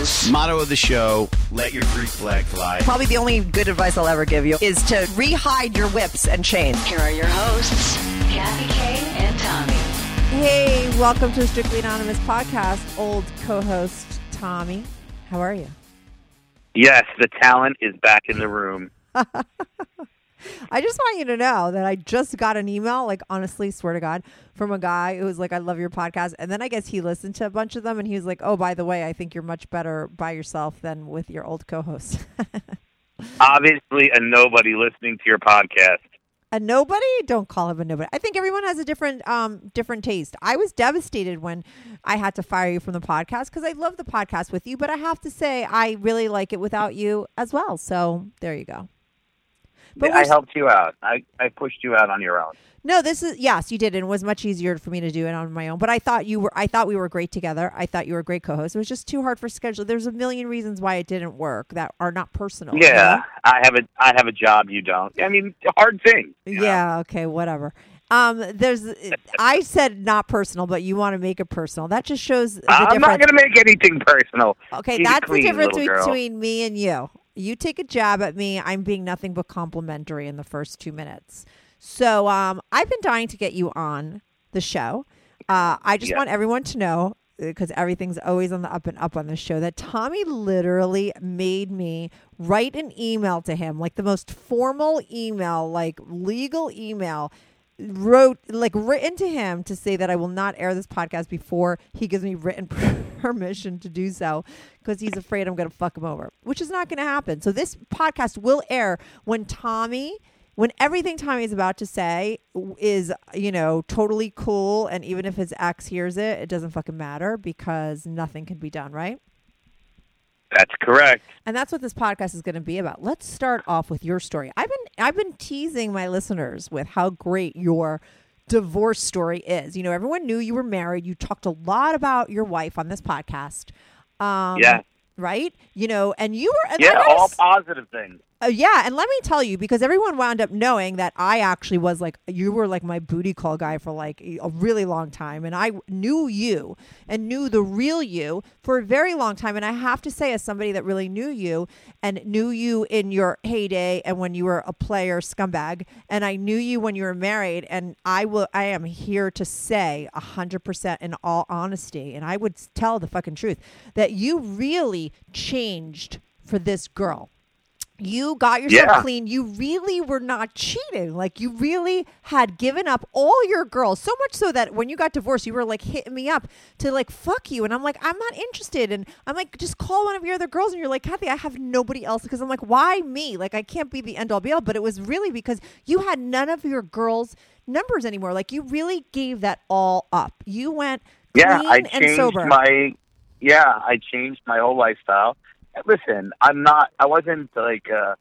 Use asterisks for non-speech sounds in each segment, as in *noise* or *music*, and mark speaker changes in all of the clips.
Speaker 1: anything goes.
Speaker 2: Motto of the show: Let your Greek flag fly.
Speaker 3: Probably the only good advice I'll ever give you is to rehide your whips and chains.
Speaker 1: Here are your hosts, Kathy Kay and Tommy.
Speaker 3: Hey, welcome to Strictly Anonymous podcast. Old co-host Tommy, how are you?
Speaker 4: Yes, the talent is back in the room. *laughs* *laughs*
Speaker 3: I just want you to know that I just got an email, like honestly, swear to God, from a guy who was like, I love your podcast. And then I guess he listened to a bunch of them and he was like, Oh, by the way, I think you're much better by yourself than with your old co host. *laughs*
Speaker 4: Obviously, a nobody listening to your podcast.
Speaker 3: a nobody? Don't call him a nobody. I think everyone has a different um different taste. I was devastated when I had to fire you from the podcast because I love the podcast with you, but I have to say I really like it without you as well. So there you go. But
Speaker 4: I helped you out. I, I pushed you out on your own.
Speaker 3: No, this is yes, you did, and it was much easier for me to do it on my own. But I thought you were, I thought we were great together. I thought you were a great co-host. It was just too hard for schedule. There's a million reasons why it didn't work that are not personal.
Speaker 4: Yeah,
Speaker 3: know?
Speaker 4: I have a I have a job. You don't. I mean, hard thing. you know?
Speaker 3: Yeah. Okay. Whatever. Um. There's. I said not personal, but you want to make it personal. That just shows the
Speaker 4: I'm
Speaker 3: difference.
Speaker 4: not going to make anything personal.
Speaker 3: Okay,
Speaker 4: it
Speaker 3: that's the difference between me and you. You take a jab at me. I'm being nothing but complimentary in the first two minutes. So um, I've been dying to get you on the show. Uh, I just
Speaker 4: Yeah.
Speaker 3: want everyone to know because everything's always on the up and up on the show that Tommy literally made me write an email to him, like the most formal email, like legal email wrote like written to him to say that I will not air this podcast before he gives me written *laughs* permission to do so because he's afraid I'm going to fuck him over, which is not going to happen. So this podcast will air when Tommy when everything Tommy is about to say is, you know, totally cool and even if his ex hears it, it doesn't fucking matter because nothing can be done, right?
Speaker 4: That's correct.
Speaker 3: And that's what this podcast is going to be about. Let's start off with your story. I've been I've been teasing my listeners with how great your divorce story is. You know, everyone knew you were married. You talked a lot about your wife on this podcast. Um,
Speaker 4: Yeah.
Speaker 3: Right? You know, and you were and
Speaker 4: Yeah, all
Speaker 3: s-
Speaker 4: positive things.
Speaker 3: Uh, yeah, and let me tell you, because everyone wound up knowing that I actually was like, you were like my booty call guy for like a really long time. And I knew you and knew the real you for a very long time. And I have to say, as somebody that really knew you and knew you in your heyday and when you were a player scumbag, and I knew you when you were married, and I will, I am here to say a hundred percent in all honesty, and I would tell the fucking truth that you really changed for this girl you got yourself
Speaker 4: Yeah.
Speaker 3: clean. You really were not cheating. Like you really had given up all your girls. So much so that when you got divorced, you were like hitting me up to like fuck you. And I'm like, I'm not interested. And I'm like, just call one of your other girls. And you're like, Kathy, I have nobody else. Because I'm like, why me? Like I can't be the end all be all. But it was really because you had none of your girls numbers anymore. Like you really gave that all up. You went
Speaker 4: yeah, I
Speaker 3: and
Speaker 4: changed
Speaker 3: sober.
Speaker 4: my yeah, I changed my whole lifestyle. Listen, I'm not. I wasn't like. uh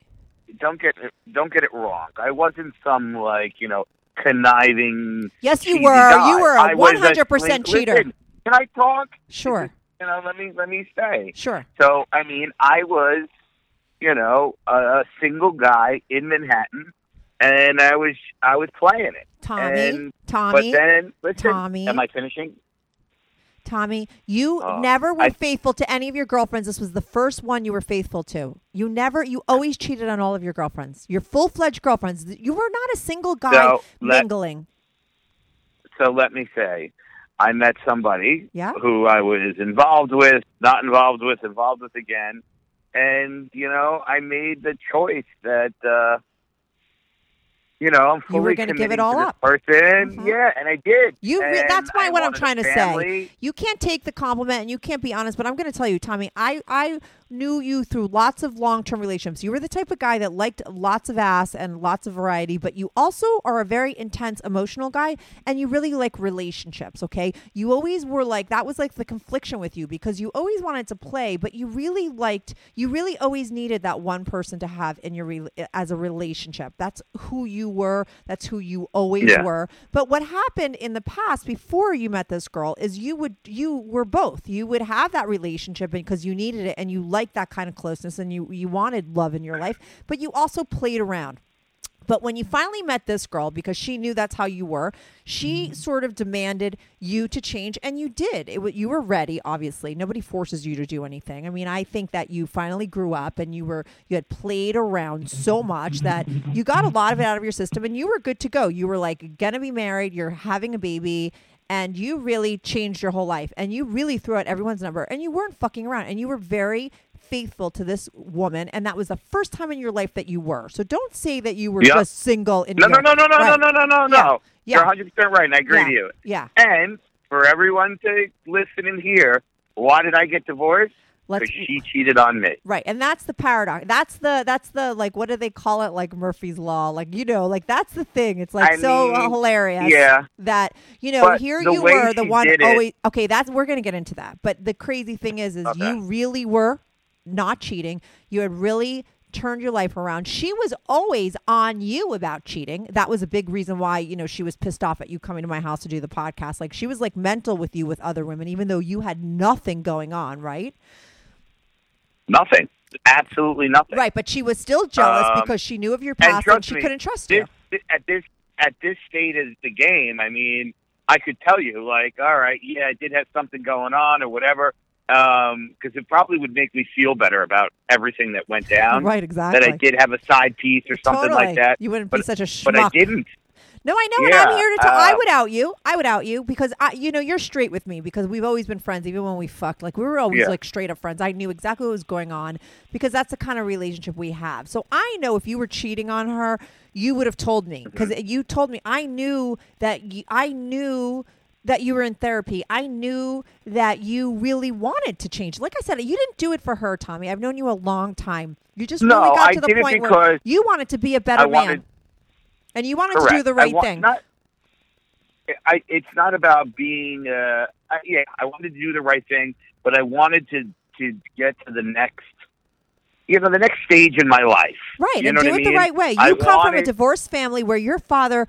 Speaker 4: Don't get it, don't get it wrong. I wasn't some like you know conniving.
Speaker 3: Yes, you were.
Speaker 4: guy.
Speaker 3: You were a 100%
Speaker 4: listen,
Speaker 3: cheater.
Speaker 4: Can I talk?
Speaker 3: Sure,
Speaker 4: You know, let me let me say.
Speaker 3: sure.
Speaker 4: So, I mean, I was, you know, a, a single guy in Manhattan, and I was I was playing it.
Speaker 3: Tommy,
Speaker 4: And-
Speaker 3: Tommy,
Speaker 4: But then, listen,
Speaker 3: Tommy.
Speaker 4: am I finishing?
Speaker 3: Tommy, you
Speaker 4: Oh,
Speaker 3: never were
Speaker 4: I-
Speaker 3: faithful to any of your girlfriends. This was the first one you were faithful to. You never, you always cheated on all of your girlfriends. Your full fledged girlfriends. You were not a single guy
Speaker 4: So, let-
Speaker 3: mingling.
Speaker 4: So let me say, I met somebody
Speaker 3: Yeah.
Speaker 4: who I was involved with, not involved with, involved with again, and you know, I made the choice that. uh you know, I'm
Speaker 3: You were
Speaker 4: fully
Speaker 3: gonna give it all up.
Speaker 4: Person,
Speaker 3: Mhm.
Speaker 4: yeah, and I did.
Speaker 3: You re- that's why what I'm trying to
Speaker 4: family.
Speaker 3: say. You can't take the compliment and you can't be honest, but I'm going to tell you, Tommy, I I knew you through lots of long-term relationships. You were the type of guy that liked lots of ass and lots of variety, but you also are a very intense emotional guy and you really like relationships, okay? You always were like that was like the confliction with you because you always wanted to play, but you really liked you really always needed that one person to have in your re- as a relationship. That's who you were. That's who you always
Speaker 4: Yeah.
Speaker 3: were. But what happened in the past before you met this girl is you would you were both. You would have that relationship because you needed it and you liked that kind of closeness and you you wanted love in your life, but you also played around. But when you finally met this girl, because she knew that's how you were, she mm-hmm. sort of demanded you to change, and you did. It, you were ready, obviously. Nobody forces you to do anything. I mean, I think that you finally grew up, and you were you had played around so much that you got a lot of it out of your system, and you were good to go. You were like gonna be married, you're having a baby, and you really changed your whole life, and you really threw out everyone's number, and you weren't fucking around, and you were very faithful to this woman and that was the first time in your life that you were so don't say that you were
Speaker 4: Yeah.
Speaker 3: just single in
Speaker 4: No, no, no, no, no,
Speaker 3: Right.
Speaker 4: no, no, no, no,
Speaker 3: Yeah.
Speaker 4: no.
Speaker 3: Yeah.
Speaker 4: You're 100 percent right, and I agree
Speaker 3: yeah.
Speaker 4: to you.
Speaker 3: yeah
Speaker 4: And for everyone to listen and hear, why did I get divorced?
Speaker 3: let's
Speaker 4: Because she cheated on me.
Speaker 3: right and that's the paradox that's the that's the like what do they call it like murphy's law like you know like that's the thing it's like
Speaker 4: I
Speaker 3: so uh,
Speaker 4: mean,
Speaker 3: hilarious
Speaker 4: yeah.
Speaker 3: that you know
Speaker 4: But
Speaker 3: here you were the one
Speaker 4: did it-
Speaker 3: always okay that's we're gonna get into that but the crazy thing is is
Speaker 4: Okay.
Speaker 3: you really were not cheating. You had really turned your life around. She was always on you about cheating. That was a big reason why you know she was pissed off at you coming to my house to do the podcast. Like she was like mental with you with other women even though you had nothing going on right?
Speaker 4: Nothing. Absolutely nothing.
Speaker 3: right but she was still jealous
Speaker 4: Um,
Speaker 3: because she knew of your past and,
Speaker 4: trust
Speaker 3: she
Speaker 4: me,
Speaker 3: couldn't trust you.
Speaker 4: this, this, at this at this state of the game, I mean, I could tell you, like, all right, yeah, I did have something going on or whatever, because it probably would make me feel better about everything that went down.
Speaker 3: right exactly
Speaker 4: That I did have a side piece or something
Speaker 3: Totally.
Speaker 4: like that.
Speaker 3: you wouldn't be
Speaker 4: but,
Speaker 3: such a schmuck
Speaker 4: but I didn't.
Speaker 3: No, I know, and I'm here to tell. I
Speaker 4: uh,
Speaker 3: would out you. I would out you because I, you know, you're straight with me because we've always been friends, even when we fucked. Like we were always
Speaker 4: Yeah.
Speaker 3: like straight up friends. I knew exactly what was going on because that's the kind of relationship we have. So I know if you were cheating on her, you would have told me because
Speaker 4: Mm-hmm.
Speaker 3: you told me. I knew that. You, I knew that you were in therapy. I knew that you really wanted to change. Like I said, you didn't do it for her, Tommy. I've known you a long time. You just
Speaker 4: No,
Speaker 3: really got
Speaker 4: I
Speaker 3: to the point where you wanted to be a better
Speaker 4: I
Speaker 3: man. And you wanted
Speaker 4: Correct.
Speaker 3: to do the right thing.
Speaker 4: Not, I, it's not about being. Uh, I, yeah, I wanted to do the right thing, but I wanted to to get to the next. You know, the next stage in my life.
Speaker 3: Right,
Speaker 4: You
Speaker 3: and
Speaker 4: know
Speaker 3: do
Speaker 4: what
Speaker 3: it
Speaker 4: I
Speaker 3: the right way. You
Speaker 4: I
Speaker 3: come from a divorced family where your father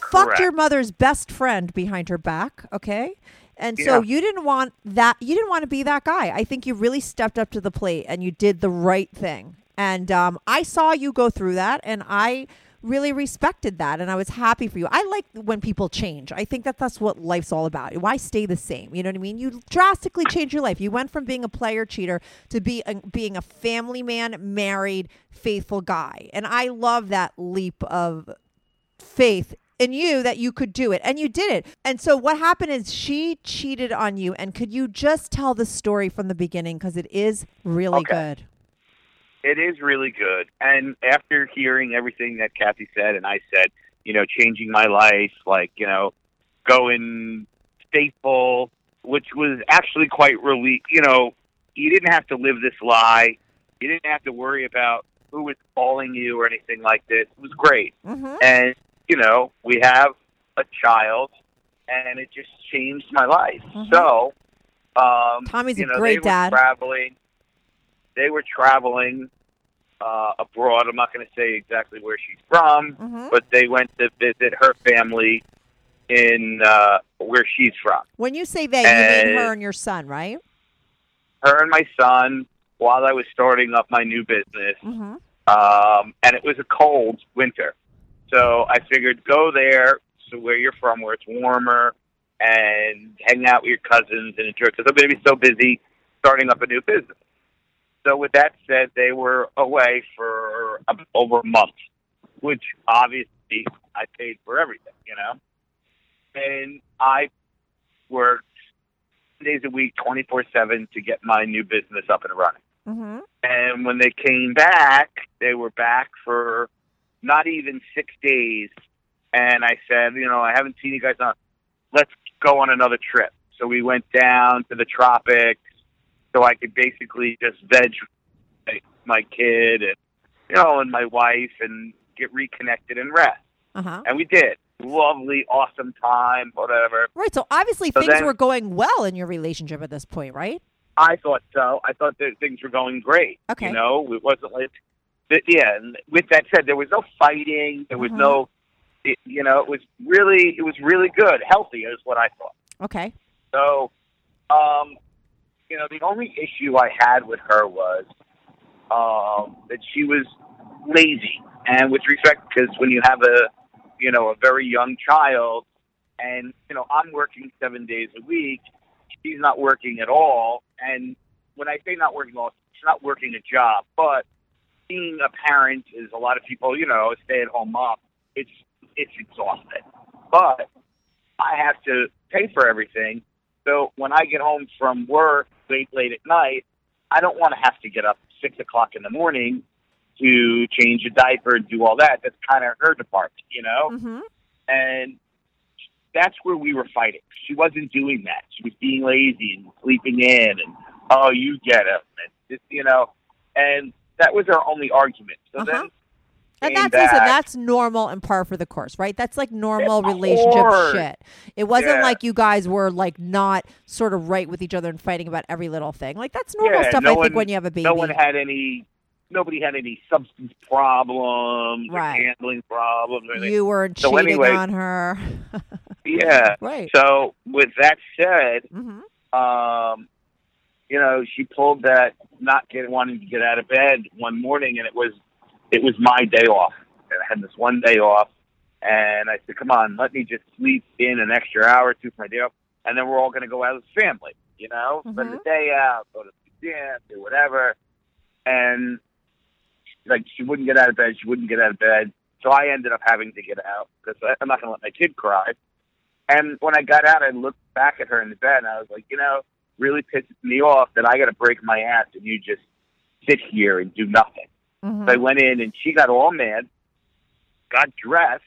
Speaker 3: fucked your mother's best friend behind her back, okay? And so
Speaker 4: Yeah.
Speaker 3: you didn't want that you didn't want to be that guy. I think you really stepped up to the plate and you did the right thing. And um, I saw you go through that and I really respected that and I was happy for you. I like when people change. I think that that's what life's all about. Why stay the same? You know what I mean? You drastically changed your life. You went from being a player cheater to be a, being a family man, married, faithful guy. And I love that leap of faith in you that you could do it and you did it. And so what happened is she cheated on you and could you just tell the story from the beginning cuz it is really
Speaker 4: Okay.
Speaker 3: good.
Speaker 4: It is really good. And after hearing everything that Kathy said and I said, you know, changing my life, like, you know, going faithful, which was actually quite relief. You know, you didn't have to live this lie. You didn't have to worry about who was calling you or anything like this. It was great.
Speaker 3: Mhm.
Speaker 4: And you know, we have a child, and it just changed my life. So, um,
Speaker 3: Tommy's a
Speaker 4: you know,
Speaker 3: great
Speaker 4: they were
Speaker 3: dad.
Speaker 4: Traveling, they were traveling uh, abroad. I'm not going to say exactly where she's from,
Speaker 3: Mhm.
Speaker 4: but they went to visit her family in uh, where she's from.
Speaker 3: When you say they, you mean her and your son, right?
Speaker 4: Her and my son, while I was starting up my new business,
Speaker 3: Mm-hmm.
Speaker 4: um, and it was a cold winter. So I figured go there, so where you're from, where it's warmer, and hang out with your cousins and enjoy. Because I'm going to be so busy starting up a new business. So with that said, they were away for over a month, which obviously I paid for everything, you know. And I worked days a week, 24 seven, to get my new business up and running.
Speaker 3: Mm-hmm.
Speaker 4: And when they came back, they were back for not even six days. And I said, you know, I haven't seen you guys on. Let's go on another trip. So we went down to the tropics, so I could basically just veg my- my kid and you know and my wife and get reconnected and rest.
Speaker 3: Uh huh.
Speaker 4: And we did. Lovely, awesome time, whatever.
Speaker 3: Right. So obviously
Speaker 4: So
Speaker 3: things
Speaker 4: then-
Speaker 3: were going well in your relationship at this point, right?
Speaker 4: I thought so. I thought that things were going great.
Speaker 3: Okay.
Speaker 4: You know, it wasn't like, but yeah. And with that said, there was no fighting. There was
Speaker 3: Mhm.
Speaker 4: no, it, you know, it was really, it was really good, healthy is what I thought.
Speaker 3: Okay.
Speaker 4: So, um, you know, the only issue I had with her was um, that she was lazy, and with respect, because when you have a, you know, a very young child, and you know, I'm working seven days a week, she's not working at all, and when I say not working at all, she's not working a job, but being a parent is a lot of people, you know, a stay-at-home mom. It's it's exhausting, but I have to pay for everything. So when I get home from work late, late at night, I don't want to have to get up six o'clock in the morning to change a diaper and do all that. That's kind of her department, you know.
Speaker 3: Mm-hmm.
Speaker 4: And that's where we were fighting. She wasn't doing that. She was being lazy and sleeping in, and oh, you get it, and just, you know. And that was our only argument. So
Speaker 3: Uh-huh. And that's listen,
Speaker 4: back.
Speaker 3: that's normal and par for the course, right? That's like normal relationship
Speaker 4: course.
Speaker 3: shit. It wasn't
Speaker 4: Yeah.
Speaker 3: like you guys were like not sort of right with each other and fighting about every little thing. Like that's normal
Speaker 4: Yeah,
Speaker 3: stuff.
Speaker 4: no
Speaker 3: I think when you have a baby.
Speaker 4: No one had any. Nobody had any substance problems
Speaker 3: Right.
Speaker 4: or handling problems. Or
Speaker 3: you weren't
Speaker 4: So
Speaker 3: cheating
Speaker 4: anyway-
Speaker 3: on her. *laughs*
Speaker 4: yeah.
Speaker 3: right.
Speaker 4: So with that said,
Speaker 3: hmm
Speaker 4: um, you know, she pulled that not getting wanting to get out of bed one morning, and it was it was my day off. And I had this one day off, and I said, "Come on, let me just sleep in an extra hour or two for my day off, and then we're all going to go out as a family, you know, mm-hmm. spend the day out, go to the dance or whatever." And like she wouldn't get out of bed, she wouldn't get out of bed, so I ended up having to get out because I'm not going to let my kid cry. And when I got out, I looked back at her in the bed, and I was like, you know, really pisses me off that I got to break my ass and you just sit here and do nothing.
Speaker 3: hmm
Speaker 4: So I went in, and she got all mad, got dressed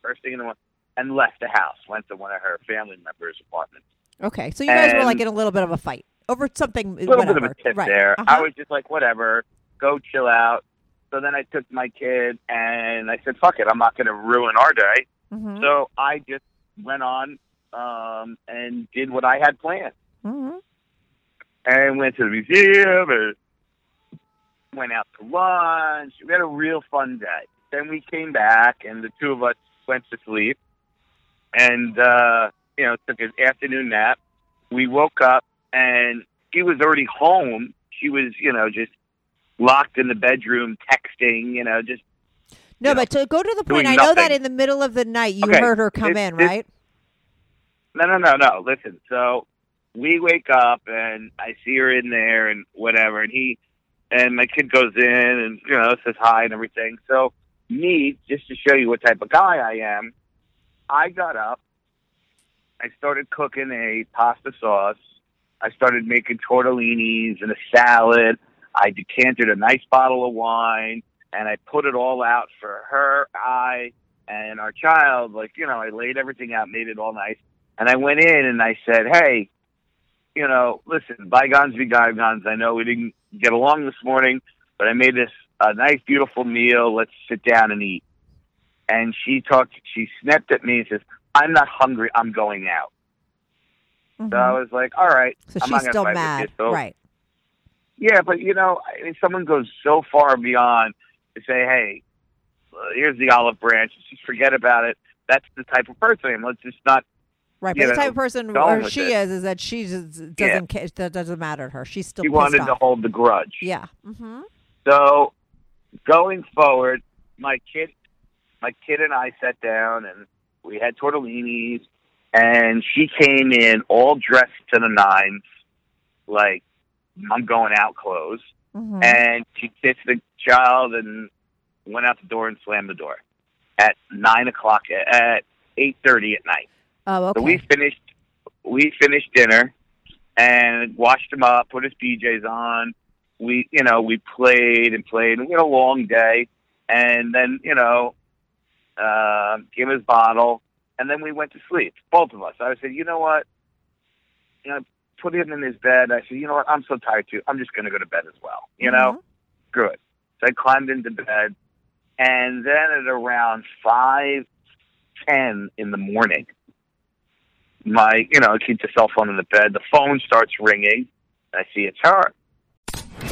Speaker 4: first thing in the morning, and left the house. Went to one of her family members' apartments.
Speaker 3: Okay. So you guys were like in a little bit of a fight over something.
Speaker 4: A little
Speaker 3: whatever.
Speaker 4: bit of a tip
Speaker 3: right.
Speaker 4: there.
Speaker 3: Uh-huh.
Speaker 4: I was just like, whatever, go chill out. So then I took my kid, and I said, fuck it, I'm not going to ruin our day.
Speaker 3: Mhm.
Speaker 4: So I just went on um, and did what I had planned.
Speaker 3: Mhm.
Speaker 4: And went to the museum and went out to lunch. We had a real fun day. Then we came back and the two of us went to sleep and uh you know, took an afternoon nap. We woke up and he was already home. She was, you know, just locked in the bedroom texting, you know, just
Speaker 3: No,
Speaker 4: know,
Speaker 3: but to go to the point, I know that in the middle of the night you
Speaker 4: Okay,
Speaker 3: heard her come in, right?
Speaker 4: No, no, no, no. Listen. So we wake up and I see her in there and whatever, and he and my kid goes in and you know says hi and everything. So me, just to show you what type of guy I am, I got up. I started cooking a pasta sauce. I started making tortellinis and a salad. I decanted a nice bottle of wine and I put it all out for her, I, and our child. Like, you know, I laid everything out, made it all nice. And I went in and I said, hey, you know, listen, bygones be bygones. I know we didn't get along this morning, but I made this a nice, beautiful meal. Let's sit down and eat. and she talked. She snapped at me and says, "I'm not hungry. I'm going out."
Speaker 3: Mhm.
Speaker 4: So I was like, "All right."
Speaker 3: So
Speaker 4: I'm
Speaker 3: she's still mad, right?
Speaker 4: Yeah, but you know, I mean, someone goes so far beyond to say, "Hey, here's the olive branch. Just forget about it." That's the type of person I am. Let's just not.
Speaker 3: Right,
Speaker 4: you
Speaker 3: but the
Speaker 4: know,
Speaker 3: type of person
Speaker 4: go on
Speaker 3: or
Speaker 4: with
Speaker 3: she
Speaker 4: it.
Speaker 3: is is that she just doesn't ca- that doesn't matter to her. She's still
Speaker 4: She wanted to hold the grudge.
Speaker 3: Yeah. Mm-hmm.
Speaker 4: So going forward, my kid, my kid and I sat down and we had tortellinis, and she came in all dressed to the nines, like I'm going out clothes,
Speaker 3: Mm-hmm.
Speaker 4: and she kissed the child and went out the door and slammed the door at nine o'clock at eight thirty at night.
Speaker 3: Oh, okay.
Speaker 4: So we finished we finished dinner and washed him up, put his PJs on. We you know, we played and played and we had a long day and then, you know, uh gave him his bottle and then we went to sleep. Both of us. I said, you know what? You know, put him in his bed. I said, you know what, I'm so tired too. I'm just gonna go to bed as well. You know? Good. So I climbed into bed and then at around five ten in the morning my, you know, keep the cell phone in the bed. The phone starts ringing. I see it's her.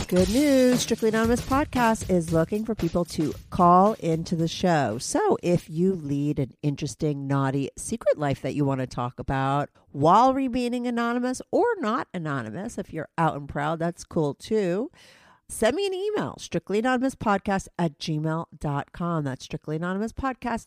Speaker 3: Good news. Strictly Anonymous Podcast is looking for people to call into the show. So if you lead an interesting, naughty secret life that you want to talk about while remaining anonymous or not anonymous, if you're out and proud, that's cool too. Send me an email, strictlyanonymouspodcast at gmail.com. That's strictlyanonymouspodcast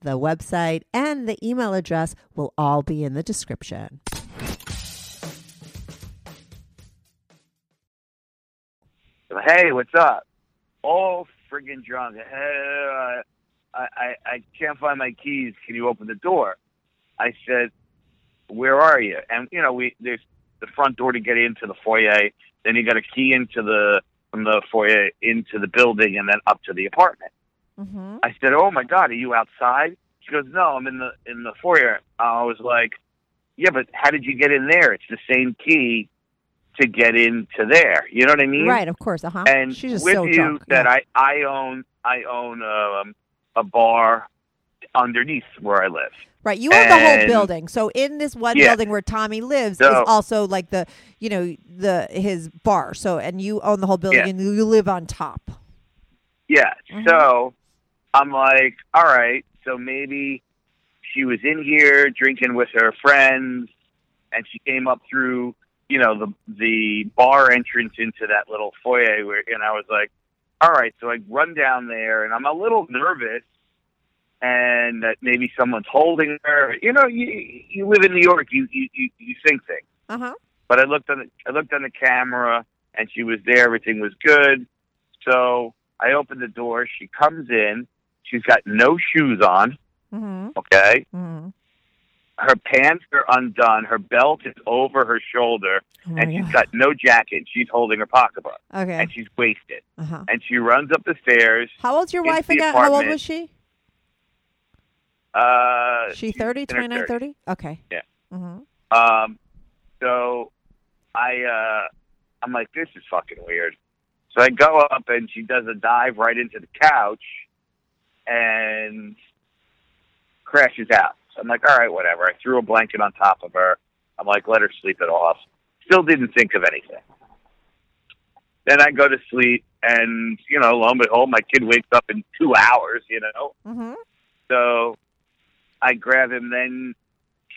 Speaker 3: the website, and the email address will all be in the description.
Speaker 4: Hey, what's up? All friggin' drunk. Uh, I, I, I can't find my keys. Can you open the door? I said, where are you? And, you know, we there's the front door to get into the foyer. Then you got a key into the from the foyer into the building and then up to the apartment.
Speaker 3: Mm-hmm.
Speaker 4: I said, "Oh my God, are you outside?" She goes, "No, I'm in the in the foyer." I was like, "Yeah, but how did you get in there? It's the same key to get into there. You know what I mean?"
Speaker 3: Right, of course. Uh huh.
Speaker 4: And
Speaker 3: She's just
Speaker 4: with
Speaker 3: so
Speaker 4: you
Speaker 3: drunk.
Speaker 4: that
Speaker 3: yeah.
Speaker 4: I I own I own um, a bar underneath where I live.
Speaker 3: Right, you own the whole building. So in this one
Speaker 4: Yeah.
Speaker 3: building where Tommy lives
Speaker 4: So-
Speaker 3: is also like the you know the his bar. So and you own the whole building
Speaker 4: Yeah.
Speaker 3: and you live on top.
Speaker 4: Yeah.
Speaker 3: Mhm.
Speaker 4: So I'm like, all right, so maybe she was in here drinking with her friends and she came up through, you know, the the bar entrance into that little foyer where and I was like, all right, so I run down there and I'm a little nervous and that maybe someone's holding her. You know, you you live in New York, you you you, you think things.
Speaker 3: Uh huh.
Speaker 4: But I looked on the I looked on the camera and she was there. Everything was good. So I opened the door. She comes in. She's got no shoes on.
Speaker 3: Mm-hmm.
Speaker 4: Okay,
Speaker 3: Mm-hmm.
Speaker 4: her pants are undone. Her belt is over her shoulder,
Speaker 3: Oh
Speaker 4: and she's
Speaker 3: God.
Speaker 4: got no jacket. She's holding her pocketbook,
Speaker 3: Okay.
Speaker 4: and she's wasted.
Speaker 3: Uh huh.
Speaker 4: And she runs up the stairs.
Speaker 3: How old's your wife again? How old was she?
Speaker 4: Uh,
Speaker 3: She
Speaker 4: she's
Speaker 3: 30, 29,
Speaker 4: 30s.
Speaker 3: 30? Okay.
Speaker 4: Yeah.
Speaker 3: Mm-hmm.
Speaker 4: Um, so I, uh, I'm like, this is fucking weird. So I go up and she does a dive right into the couch and crashes out. So I'm like, all right, whatever. I threw a blanket on top of her. I'm like, let her sleep it off. Still didn't think of anything. Then I go to sleep and, you know, lo and behold, my kid wakes up in two hours, you know?
Speaker 3: Mm-hmm.
Speaker 4: So I grab him. Then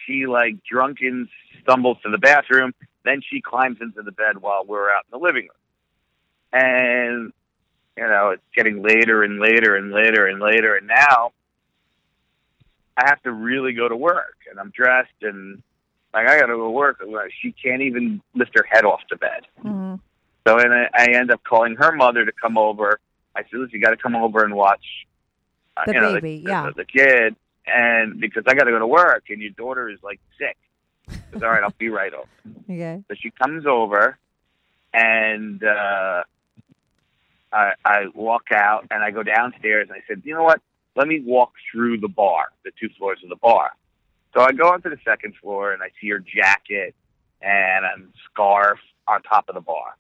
Speaker 4: she like drunken stumbles to the bathroom. Then she climbs into the bed while we're out in the living room. And you know it's getting later and later and later and later. And now I have to really go to work. And I'm dressed and like I got to go to work. She can't even lift her head off the bed.
Speaker 3: Mm-hmm.
Speaker 4: So and I, I end up calling her mother to come over. I said, "Listen, you got to come over and watch uh,
Speaker 3: The
Speaker 4: you know,
Speaker 3: baby,
Speaker 4: the,
Speaker 3: yeah.
Speaker 4: the, the kid." And because I got to go to work, and your daughter is like sick. Says, all right, I'll be right over. *laughs*
Speaker 3: Okay.
Speaker 4: So she comes over, and uh, I, I walk out, and I go downstairs, and I said, you know what? Let me walk through the bar, the two floors of the bar. So I go onto the second floor, and I see her jacket and a scarf on top of the bar.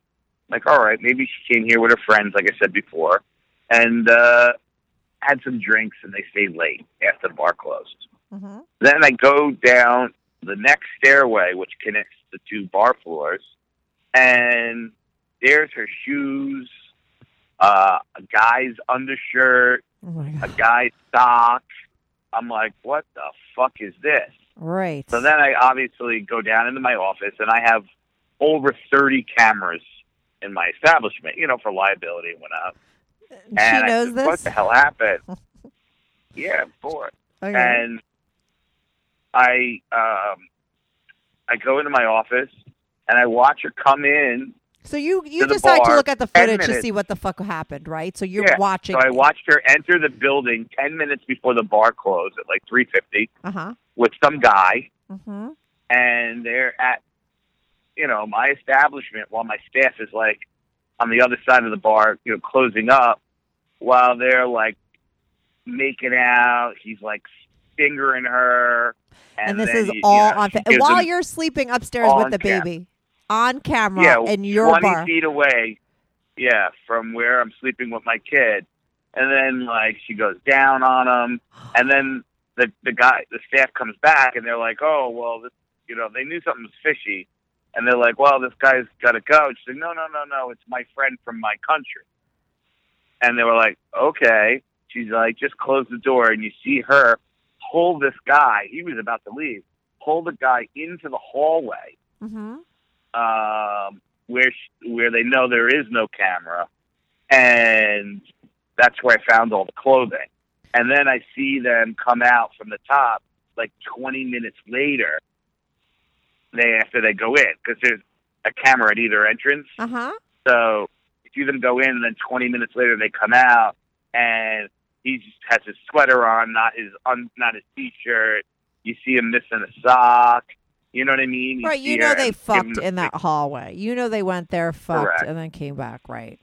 Speaker 4: Like, all right, maybe she came here with her friends, like I said before, and uh, had some drinks, and they stayed late after the bar closed.
Speaker 3: Mm-hmm.
Speaker 4: Then I go down the next stairway, which connects the two bar floors, and there's her shoes, uh, a guy's undershirt,
Speaker 3: Oh
Speaker 4: a guy's sock. I'm like, what the fuck is this?
Speaker 3: Right.
Speaker 4: So then I obviously go down into my office, and I have over 30 cameras in my establishment, you know, for liability and whatnot.
Speaker 3: she
Speaker 4: And I
Speaker 3: knows
Speaker 4: said,
Speaker 3: this.
Speaker 4: What the hell happened? *laughs* yeah, course.
Speaker 3: Okay.
Speaker 4: and I um I go into my office and I watch her come in.
Speaker 3: So you you
Speaker 4: to
Speaker 3: decide to look at the footage to see what the fuck happened, right? So you're
Speaker 4: Yeah,
Speaker 3: watching.
Speaker 4: So I watched her enter the building ten minutes before the bar closed at like three fifty
Speaker 3: Uh huh.
Speaker 4: with some guy,
Speaker 3: Mm-hmm.
Speaker 4: and they're at you know my establishment while my staff is like on the other side of the bar, you know, closing up, while they're like making out. He's like fingering her.
Speaker 3: And,
Speaker 4: And,
Speaker 3: this is
Speaker 4: you- you
Speaker 3: all
Speaker 4: know,
Speaker 3: on fa- while you're sleeping upstairs with the
Speaker 4: cam-
Speaker 3: baby on camera
Speaker 4: yeah,
Speaker 3: in your
Speaker 4: 20
Speaker 3: bar.
Speaker 4: feet away. Yeah, from where I'm sleeping with my kid. And then like she goes down on him, and then the the guy, the staff comes back, and they're like, "Oh, well, this, you know, they knew something was fishy." And they're like, "Well, this guy's got to go." And she's like, "No, no, no, no, it's my friend from my country." And they were like, "Okay." She's like, "Just close the door," and you see her pull this guy. He was about to leave. Pull the guy into the hallway
Speaker 3: Mm-hmm.
Speaker 4: Um, where where they know there is no camera, and that's where I found all the clothing. And then I see them come out from the top like 20 minutes later. They after they go in because there's a camera at either entrance,
Speaker 3: Uh huh.
Speaker 4: so you see them go in, and then 20 minutes later they come out, and he just has his sweater on, not his un- not his t-shirt. You see him missing a sock. You know what I mean?
Speaker 3: Right. You know they
Speaker 4: and give him
Speaker 3: fucked in that hallway. You know they went there, fucked,
Speaker 4: Correct.
Speaker 3: and then came back. Right.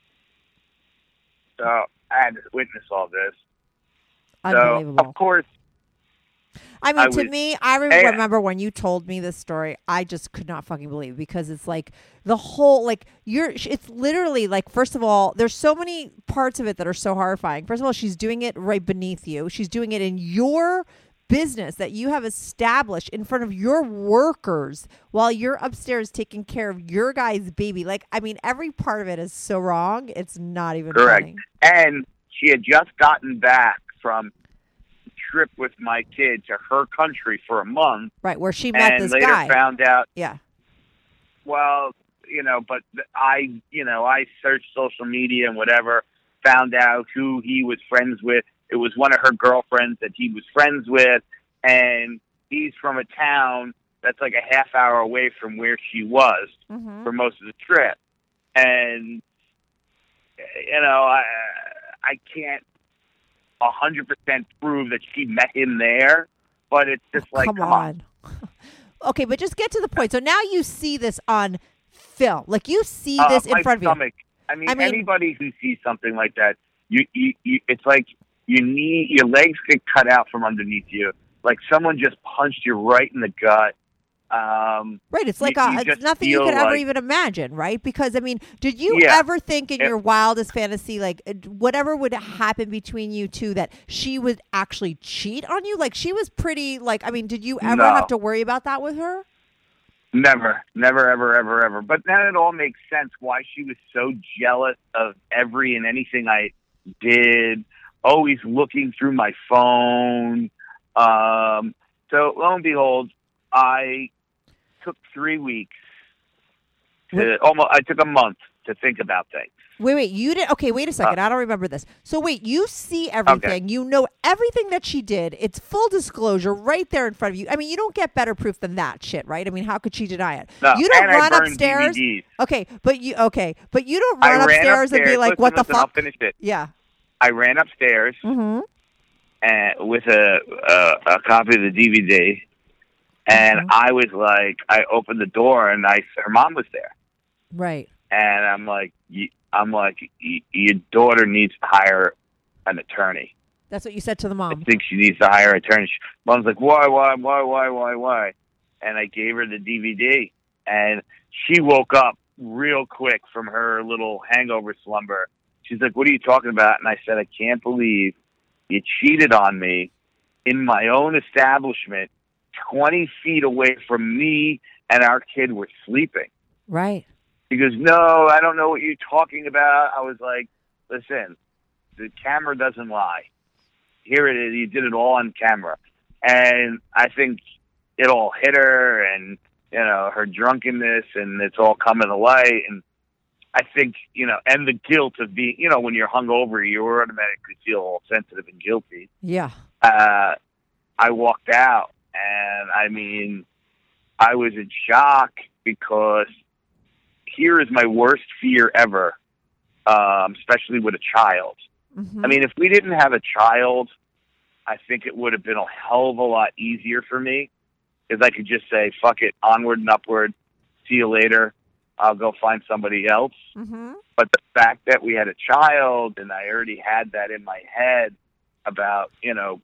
Speaker 4: So I had to witness all this. So
Speaker 3: Unbelievable.
Speaker 4: of course,
Speaker 3: I mean,
Speaker 4: I
Speaker 3: to
Speaker 4: was-
Speaker 3: me, I re-
Speaker 4: Hey.
Speaker 3: remember when you told me this story. I just could not fucking believe because it's like the whole like you're. It's literally like first of all, there's so many parts of it that are so horrifying. First of all, she's doing it right beneath you. She's doing it in your business that you have established in front of your workers while you're upstairs taking care of your guy's baby. Like, I mean, every part of it is so wrong. It's not even
Speaker 4: correct.
Speaker 3: funny.
Speaker 4: And she had just gotten back from trip with my kid to her country for a month,
Speaker 3: Right, where she met
Speaker 4: and
Speaker 3: this
Speaker 4: later
Speaker 3: guy.
Speaker 4: found out.
Speaker 3: yeah.
Speaker 4: Well, you know, but I, you know, I searched social media and whatever, found out who he was friends with. It was one of her girlfriends that he was friends with, and he's from a town that's like a half hour away from where she was.
Speaker 3: hmm
Speaker 4: for most of the trip, and you know I I can't a hundred percent prove that she met him there, but it's just like
Speaker 3: come,
Speaker 4: come on.
Speaker 3: on. *laughs* okay, but just get to the point. So now you see this on film. Like you see
Speaker 4: Uh,
Speaker 3: this in front of you.
Speaker 4: stomach. I mean,
Speaker 3: I mean-
Speaker 4: anybody who sees something like that, you, you, you it's like you need your legs get cut out from underneath you, like someone just punched you right in the gut. Um,
Speaker 3: Right, it's like
Speaker 4: you-
Speaker 3: a,
Speaker 4: you
Speaker 3: it's nothing you could ever even imagine, right? Because I mean, did you
Speaker 4: Yeah.
Speaker 3: ever think in
Speaker 4: Yeah.
Speaker 3: your wildest fantasy, like uh, whatever would happen between you two, that she would actually cheat on you? Like she was pretty, like I mean, did you ever
Speaker 4: No.
Speaker 3: have to worry about that with her?
Speaker 4: Never, never, ever, ever, ever. But then it all makes sense why she was so jealous of every and anything I did, always looking through my phone. Um, so lo and behold, I took three weeks to almost. I took a month to think about things.
Speaker 3: Wait, wait, you did okay. Wait a second, I don't remember this. So wait, you see everything, okay. you know everything that she did. It's full disclosure right there in front of you. I mean, you don't get better proof than that shit, right? I mean, how could she deny it?
Speaker 4: No,
Speaker 3: you don't run upstairs.
Speaker 4: DVDs.
Speaker 3: Okay, but you okay, but you don't run
Speaker 4: ran
Speaker 3: upstairs, and be like,
Speaker 4: Listen,
Speaker 3: "What the
Speaker 4: listen, I'll
Speaker 3: fuck?"
Speaker 4: finish it.
Speaker 3: Yeah.
Speaker 4: I ran upstairs
Speaker 3: Mm-hmm.
Speaker 4: and with a, a a copy of the DVD, And
Speaker 3: Mhm.
Speaker 4: I was like, I opened the door and I her mom was there,
Speaker 3: Right.
Speaker 4: and I'm like, y- I'm like, y- your daughter needs to hire an attorney.
Speaker 3: That's what you said to the mom.
Speaker 4: I think she needs to hire an attorney. Mom's like, why, why, why, why, why, why? And I gave her the DVD, and she woke up real quick from her little hangover slumber. She's like, "What are you talking about?" And I said, "I can't believe you cheated on me in my own establishment, twenty feet away from me and our kid were sleeping."
Speaker 3: Right.
Speaker 4: He goes, No, I don't know what you're talking about. I was like, Listen, the camera doesn't lie. Here it is. You did it all on camera. And I think it all hit her and, you know, her drunkenness and it's all coming to light. And I think, you know, and the guilt of being, you know, when you're hungover, you automatically feel all sensitive and guilty
Speaker 3: Yeah.
Speaker 4: uh, I walked out, and I mean, I was in shock because here is my worst fear ever, um, especially with a child.
Speaker 3: Mhm.
Speaker 4: I mean, if we didn't have a child, I think it would have been a hell of a lot easier for me because I could just say, "Fuck it, onward and upward. See you later. I'll go find somebody else."
Speaker 3: Mhm.
Speaker 4: But the fact that we had a child and I already had that in my head about, you know,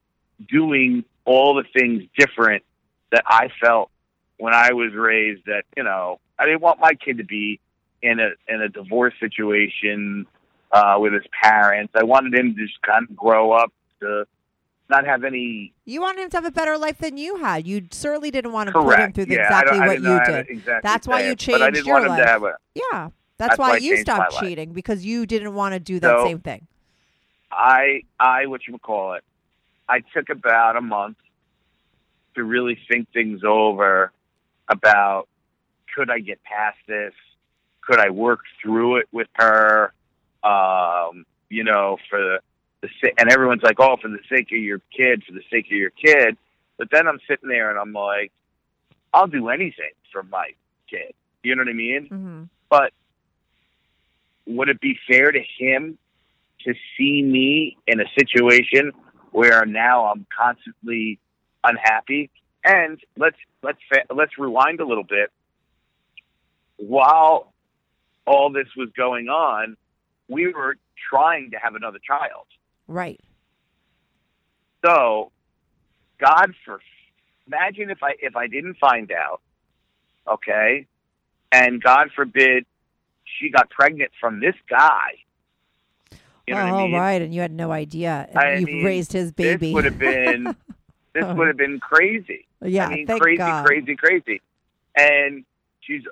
Speaker 4: doing all the things different that I felt when I was raised that, you know, I didn't want my kid to be in a in a divorce situation uh with his parents. I wanted him to just kind of grow up to not have any
Speaker 3: You wanted him to have a better life than you had. You certainly didn't want to put him through the,
Speaker 4: yeah,
Speaker 3: exactly what you did.
Speaker 4: exactly
Speaker 3: That's why you
Speaker 4: it, but I
Speaker 3: changed
Speaker 4: didn't
Speaker 3: your
Speaker 4: want him
Speaker 3: life.
Speaker 4: to have a
Speaker 3: Yeah. That's,
Speaker 4: That's
Speaker 3: why
Speaker 4: why
Speaker 3: you stopped
Speaker 4: life.
Speaker 3: cheating because you didn't want to do that
Speaker 4: So-
Speaker 3: same thing.
Speaker 4: I I what you would call it. I took about a month to really think things over about could I get past this? Could I work through it with her? Um, you know, for the, the and everyone's like, oh, for the sake of your kid, for the sake of your kid. But then I'm sitting there and I'm like, I'll do anything for my kid. You know what I mean?
Speaker 3: Mm-hmm.
Speaker 4: but would it be fair to him to see me in a situation where now I'm constantly unhappy? And let's let's fa- let's rewind a little bit. While all this was going on, we were trying to have another child.
Speaker 3: Right.
Speaker 4: So, God for imagine if I if I didn't find out, okay, and God forbid she got pregnant from this guy. You know
Speaker 3: oh,
Speaker 4: I mean?
Speaker 3: right. And you had no idea. And
Speaker 4: I
Speaker 3: you've
Speaker 4: mean,
Speaker 3: raised his baby. *laughs*
Speaker 4: This would have been this would have been crazy.
Speaker 3: yeah.
Speaker 4: I mean, crazy,
Speaker 3: God.
Speaker 4: crazy, crazy. And she's,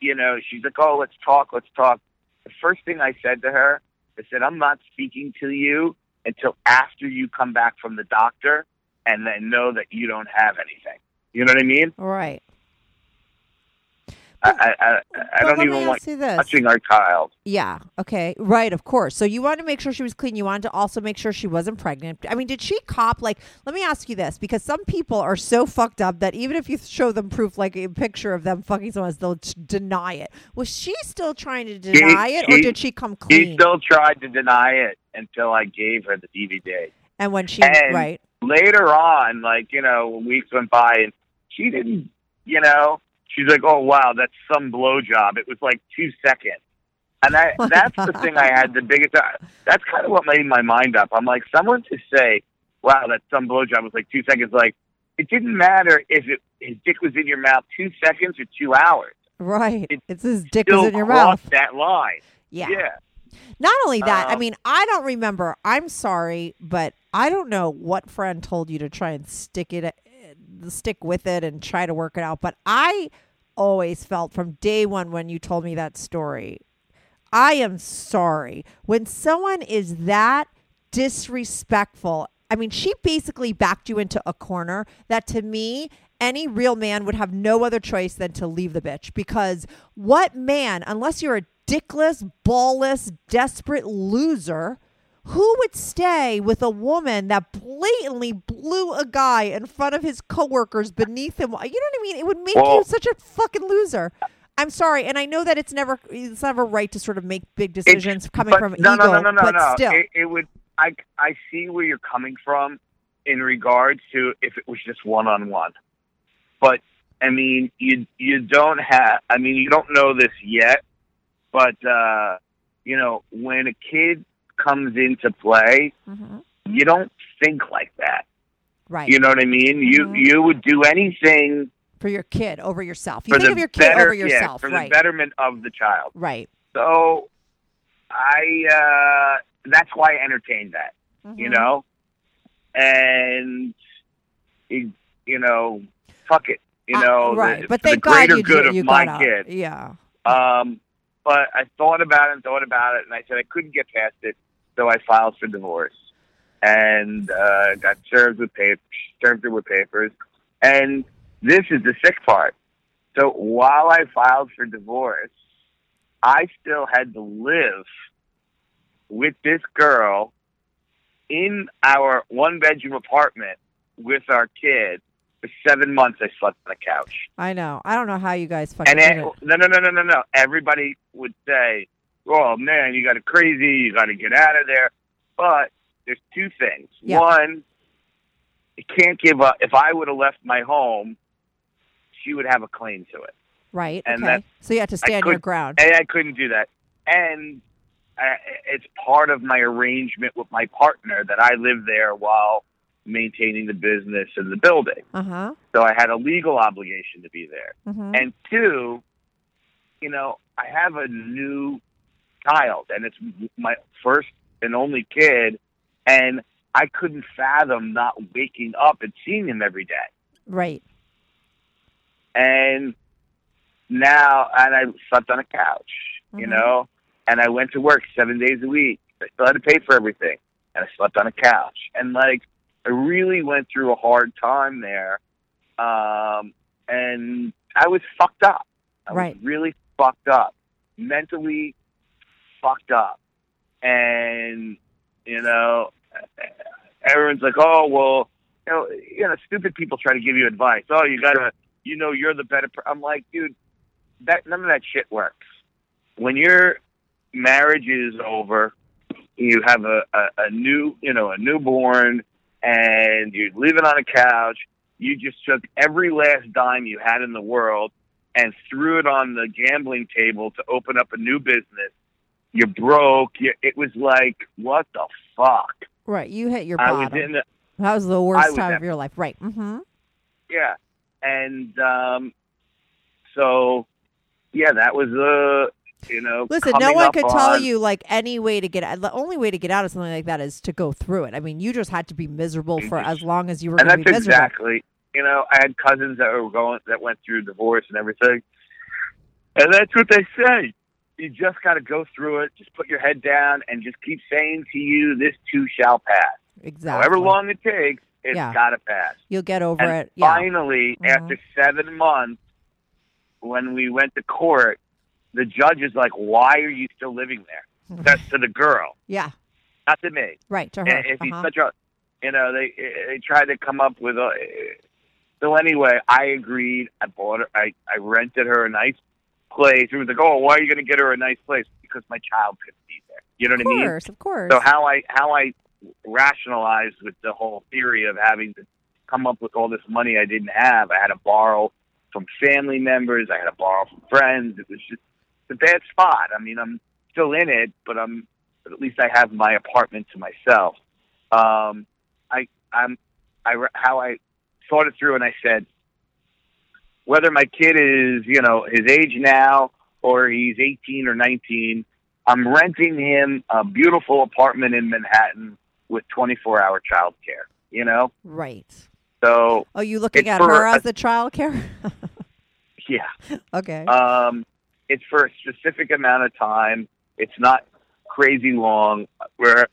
Speaker 4: you know, she's like, "Oh, let's talk, let's talk." The first thing I said to her, I said, "I'm not speaking to you until after you come back from the doctor, and then know that you don't have anything." You know what I mean?
Speaker 3: Right.
Speaker 4: I, I, don't even want
Speaker 3: ask you this.
Speaker 4: touching our child.
Speaker 3: Yeah. Okay. Right. Of course. So you wanted to make sure she was clean. You wanted to also make sure she wasn't pregnant. I mean, did she cop? Like, let me ask you this because some people are so fucked up that even if you show them proof, like a picture of them fucking someone else, they'll t- deny it. Was she still trying to deny it, or
Speaker 4: she-
Speaker 3: did she come clean?
Speaker 4: She still tried to deny it until I gave her the DVD.
Speaker 3: and when she
Speaker 4: And-
Speaker 3: right,
Speaker 4: later on, like, you know, weeks went by and she didn't, you know, she's like, oh, wow, that's some blowjob. It was like two seconds. And I, *laughs* that's the thing I had the biggest, uh, that's kind of what made my mind up. I'm like, someone to say, wow, that's some blowjob was like two seconds. Like, it didn't matter if it, his dick was in your mouth two seconds or two hours.
Speaker 3: right,
Speaker 4: It
Speaker 3: it's his dick was in your mouth.
Speaker 4: that line.
Speaker 3: Yeah.
Speaker 4: yeah.
Speaker 3: Not only that, I
Speaker 4: Um,
Speaker 3: mean, I don't remember. I'm sorry, but I don't know what friend told you to try and stick it, stick with it, and try to work it out. But I always felt from day one when you told me that story, I am sorry when someone is that disrespectful. I mean, she basically backed you into a corner that to me, any real man would have no other choice than to leave the bitch because what man, unless you're a dickless, ballless, desperate loser, who would stay with a woman that blatantly blew a guy in front of his coworkers beneath him? You know what I mean? It would make you such a fucking loser. I'm sorry, and I know that it's never it's never right to sort of make big decisions coming from
Speaker 4: no,
Speaker 3: ego,
Speaker 4: no, no, no, no,
Speaker 3: but
Speaker 4: no.
Speaker 3: still,
Speaker 4: It, it would. I I see where you're coming from in regards to if it was just one on one. but I mean, you you don't have. I mean, you don't know this yet, but uh, you know, when a kid comes into play,
Speaker 3: Mhm.
Speaker 4: you don't think like that.
Speaker 3: Right.
Speaker 4: You know what I mean? You
Speaker 3: Mhm.
Speaker 4: you would do anything
Speaker 3: for your kid over yourself. You think of your kid
Speaker 4: better,
Speaker 3: over yourself,
Speaker 4: yeah, for
Speaker 3: right?
Speaker 4: the betterment of the child.
Speaker 3: Right.
Speaker 4: So, I uh, that's why I entertained that. You
Speaker 3: Mhm.
Speaker 4: know, and you, you know, fuck it. You
Speaker 3: Uh,
Speaker 4: know,
Speaker 3: right.
Speaker 4: the,
Speaker 3: but
Speaker 4: the
Speaker 3: God
Speaker 4: greater
Speaker 3: you,
Speaker 4: good
Speaker 3: you
Speaker 4: of
Speaker 3: you
Speaker 4: my
Speaker 3: out.
Speaker 4: kid.
Speaker 3: Yeah.
Speaker 4: Um, but I thought about it and thought about it, and I said I couldn't get past it, so I filed for divorce and uh, got served with papers, served with papers. And this is the sick part. So while I filed for divorce, I still had to live with this girl in our one bedroom apartment with our kid for seven months. I slept on the couch.
Speaker 3: I know. I don't know how you guys fucking
Speaker 4: And
Speaker 3: did it.
Speaker 4: no, no, no, no, no, no. Everybody would say, "Oh man, you got it crazy. You got to get out of there." But there's two things.
Speaker 3: Yeah.
Speaker 4: One, you can't give up. If I would have left my home, she would have a claim to it,
Speaker 3: Right.
Speaker 4: and
Speaker 3: okay.
Speaker 4: that-
Speaker 3: So you had to stand your ground.
Speaker 4: and I couldn't do that. And I, it's part of my arrangement with my partner that I live there while maintaining the business and the building.
Speaker 3: Uh huh.
Speaker 4: So I had a legal obligation to be there.
Speaker 3: hmm
Speaker 4: And two, you know, I have a new child, and it's my first and only kid, and I couldn't fathom not waking up and seeing him every day.
Speaker 3: Right.
Speaker 4: And now, and I slept on a couch, you
Speaker 3: Mhm.
Speaker 4: know, and I went to work seven days a week. I still had to pay for everything, and I slept on a couch, and like I really went through a hard time there, um, and I was fucked up. I
Speaker 3: Right.
Speaker 4: was really fucked up, mentally fucked up, and you know, everyone's like, "Oh, well." You know, you know, stupid people try to give you advice. Oh, you gotta, you know, you're the better. Per-. I'm like, dude, that none of that shit works. When your marriage is over, you have a, a, a new, you know, a newborn, and you're living on a couch. You just took every last dime you had in the world and threw it on the gambling table to open up a new business. You're broke. You, it was like, what the fuck?
Speaker 3: Right. You hit your
Speaker 4: I
Speaker 3: bottom.
Speaker 4: was in the,
Speaker 3: that was the worst
Speaker 4: was
Speaker 3: time
Speaker 4: at-
Speaker 3: of your life. Right. Mm-hmm.
Speaker 4: Yeah, and um, so yeah, that was uh, you know.
Speaker 3: Listen, no one could tell you like any way to get out. The only way to get out of something like that is to go through it. I mean, you just had to be miserable for as long as you were
Speaker 4: and that's exactly. You know, I had cousins that were going that went through divorce and everything, and that's what they say. You just got to go through it. Just put your head down and just keep saying to you, "This too shall pass."
Speaker 3: Exactly.
Speaker 4: However long it takes, it's
Speaker 3: Yeah.
Speaker 4: got to pass.
Speaker 3: You'll get over
Speaker 4: And
Speaker 3: it. Yeah.
Speaker 4: finally,
Speaker 3: Mhm.
Speaker 4: after seven months, when we went to court, the judge is like, "Why are you still living there?" *laughs* That's to the girl,
Speaker 3: Yeah.
Speaker 4: not to me.
Speaker 3: Right. To her.
Speaker 4: And if he's
Speaker 3: Uh-huh.
Speaker 4: such a, you know, they they tried to come up with a. So anyway, I agreed. I bought her. I I rented her a nice place. It was like, "Oh, why are you going to get her a nice place?" Because my child couldn't be there. You know
Speaker 3: Of
Speaker 4: what I mean?
Speaker 3: Of course. Of course.
Speaker 4: So how I how I rationalized with the whole theory of having to come up with all this money I didn't have. I had to borrow from family members. I had to borrow from friends. It was just a bad spot. I mean, I'm still in it, but I'm but at least I have my apartment to myself. Um, I I'm I how I thought it through and I said whether my kid is you know his age now or he's 18 or 19 I'm renting him a beautiful apartment in Manhattan with 24 hour child care, you know?
Speaker 3: right.
Speaker 4: So,
Speaker 3: Oh, you looking at her
Speaker 4: a-
Speaker 3: as the child care? *laughs*
Speaker 4: yeah.
Speaker 3: okay.
Speaker 4: Um, it's for a specific amount of time. It's not crazy long. Where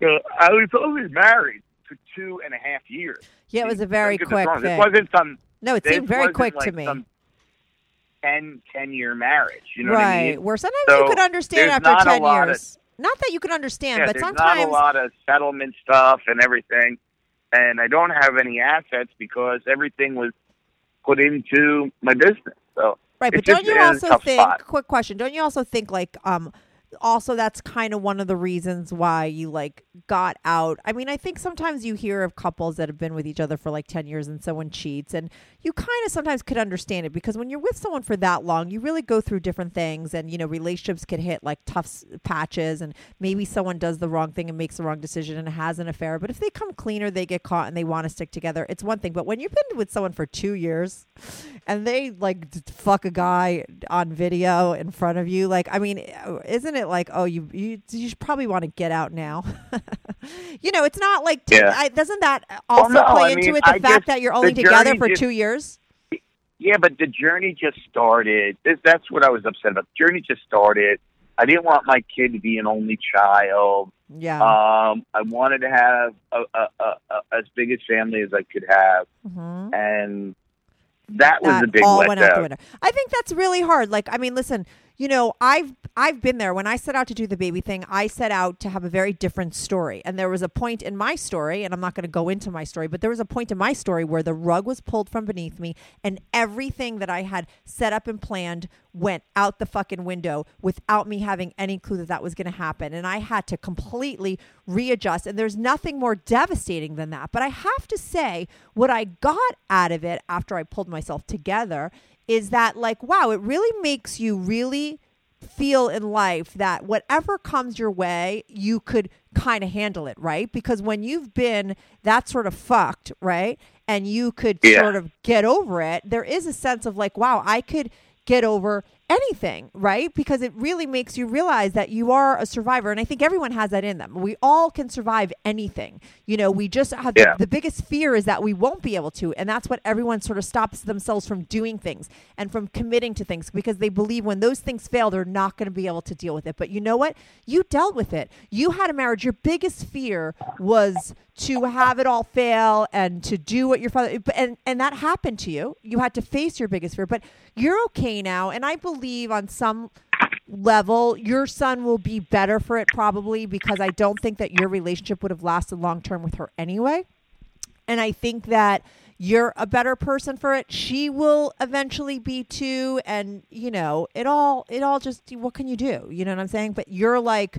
Speaker 4: you know, I was only married for two and a half years.
Speaker 3: yeah, it was a very
Speaker 4: Don't get this
Speaker 3: quick.
Speaker 4: This wasn't some.
Speaker 3: No, it
Speaker 4: this
Speaker 3: seemed very quick
Speaker 4: like
Speaker 3: to me.
Speaker 4: Some 10, 10 year marriage. You know
Speaker 3: right.
Speaker 4: what I mean?
Speaker 3: Where sometimes
Speaker 4: So,
Speaker 3: you could understand after 10
Speaker 4: lot of-
Speaker 3: years. Not that you could understand,
Speaker 4: yeah,
Speaker 3: but
Speaker 4: there's
Speaker 3: sometimes.
Speaker 4: not a lot of settlement stuff and everything, and I don't have any assets because everything was put into my business. So
Speaker 3: Right, but don't you also think?
Speaker 4: spot.
Speaker 3: Quick question: Don't you also think like um also that's kind of one of the reasons why you like got out. I mean, I think sometimes you hear of couples that have been with each other for like 10 years and someone cheats and you kind of sometimes could understand it because when you're with someone for that long, you really go through different things and you know, relationships could hit like tough patches and maybe someone does the wrong thing and makes the wrong decision and has an affair, but if they come clean or they get caught and they want to stick together, it's one thing. But when you've been with someone for 2 years and they like fuck a guy on video in front of you, like I mean, isn't it like, oh, you you, you should probably want to get out now? *laughs* you know, it's not like
Speaker 4: Yeah.
Speaker 3: I, doesn't that also
Speaker 4: no,
Speaker 3: play
Speaker 4: I
Speaker 3: into
Speaker 4: mean,
Speaker 3: it the
Speaker 4: I
Speaker 3: fact
Speaker 4: just-
Speaker 3: that you're only together for
Speaker 4: just-
Speaker 3: two years?
Speaker 4: Yeah, but the journey just started. This, that's what I was upset about. The journey just started. I didn't want my kid to be an only child.
Speaker 3: Yeah.
Speaker 4: Um, I wanted to have a, a, a, a, as big a family as I could have,
Speaker 3: Mhm.
Speaker 4: and that was a big
Speaker 3: all went out the
Speaker 4: letdown.
Speaker 3: window. I think that's really hard. Like, I mean, listen, you know, I've I've been there. When I set out to do the baby thing, I set out to have a very different story. And there was a point in my story, and I'm not going to go into my story, but there was a point in my story where the rug was pulled from beneath me, and everything that I had set up and planned went out the fucking window without me having any clue that that was going to happen. And I had to completely readjust. And there's nothing more devastating than that. But I have to say, what I got out of it after I pulled myself together is that, like, wow, it really makes you really feel in life that whatever comes your way, you could kind of handle it, right? Because when you've been that sort of fucked, right? And you could
Speaker 4: Yeah.
Speaker 3: sort of get over it, there is a sense of like, wow, I could get over anything, right? Because it really makes you realize that you are a survivor. And I think everyone has that in them. We all can survive anything. You know, we just have
Speaker 4: Yeah.
Speaker 3: the, the biggest fear is that we won't be able to. And that's what everyone sort of stops themselves from doing things and from committing to things because they believe when those things fail, they're not going to be able to deal with it. But you know what? You dealt with it. You had a marriage. Your biggest fear was to have it all fail and to do what your father and and that happened to you. You had to face your biggest fear, but you're okay now and I believe on some level your son will be better for it probably because I don't think that your relationship would have lasted long term with her anyway. And I think that you're a better person for it. She will eventually be too and you know, it all it all just what can you do? You know what I'm saying? But you're like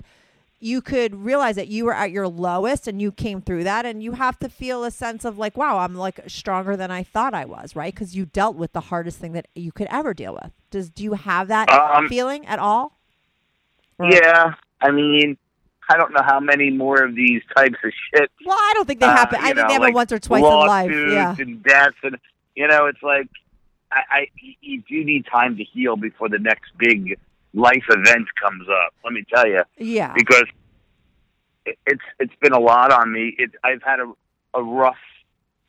Speaker 3: you could realize that you were at your lowest and you came through that and you have to feel a sense of like wow i'm like stronger than i thought i was right? Because you dealt with the hardest thing that you could ever deal with. Does do you have that
Speaker 4: Um,
Speaker 3: feeling at all? Or-
Speaker 4: Yeah, I mean, I don't know how many more of these types of shit.
Speaker 3: well i don't think they
Speaker 4: uh,
Speaker 3: happen. I
Speaker 4: you
Speaker 3: think
Speaker 4: know,
Speaker 3: they happen
Speaker 4: like
Speaker 3: once or twice in life. yeah.
Speaker 4: and deaths, and you know, it's like I, I you do need time to heal before the next big life event comes up. Let me tell you,
Speaker 3: yeah
Speaker 4: because it's it's been a lot on me. It, I've had a a rough,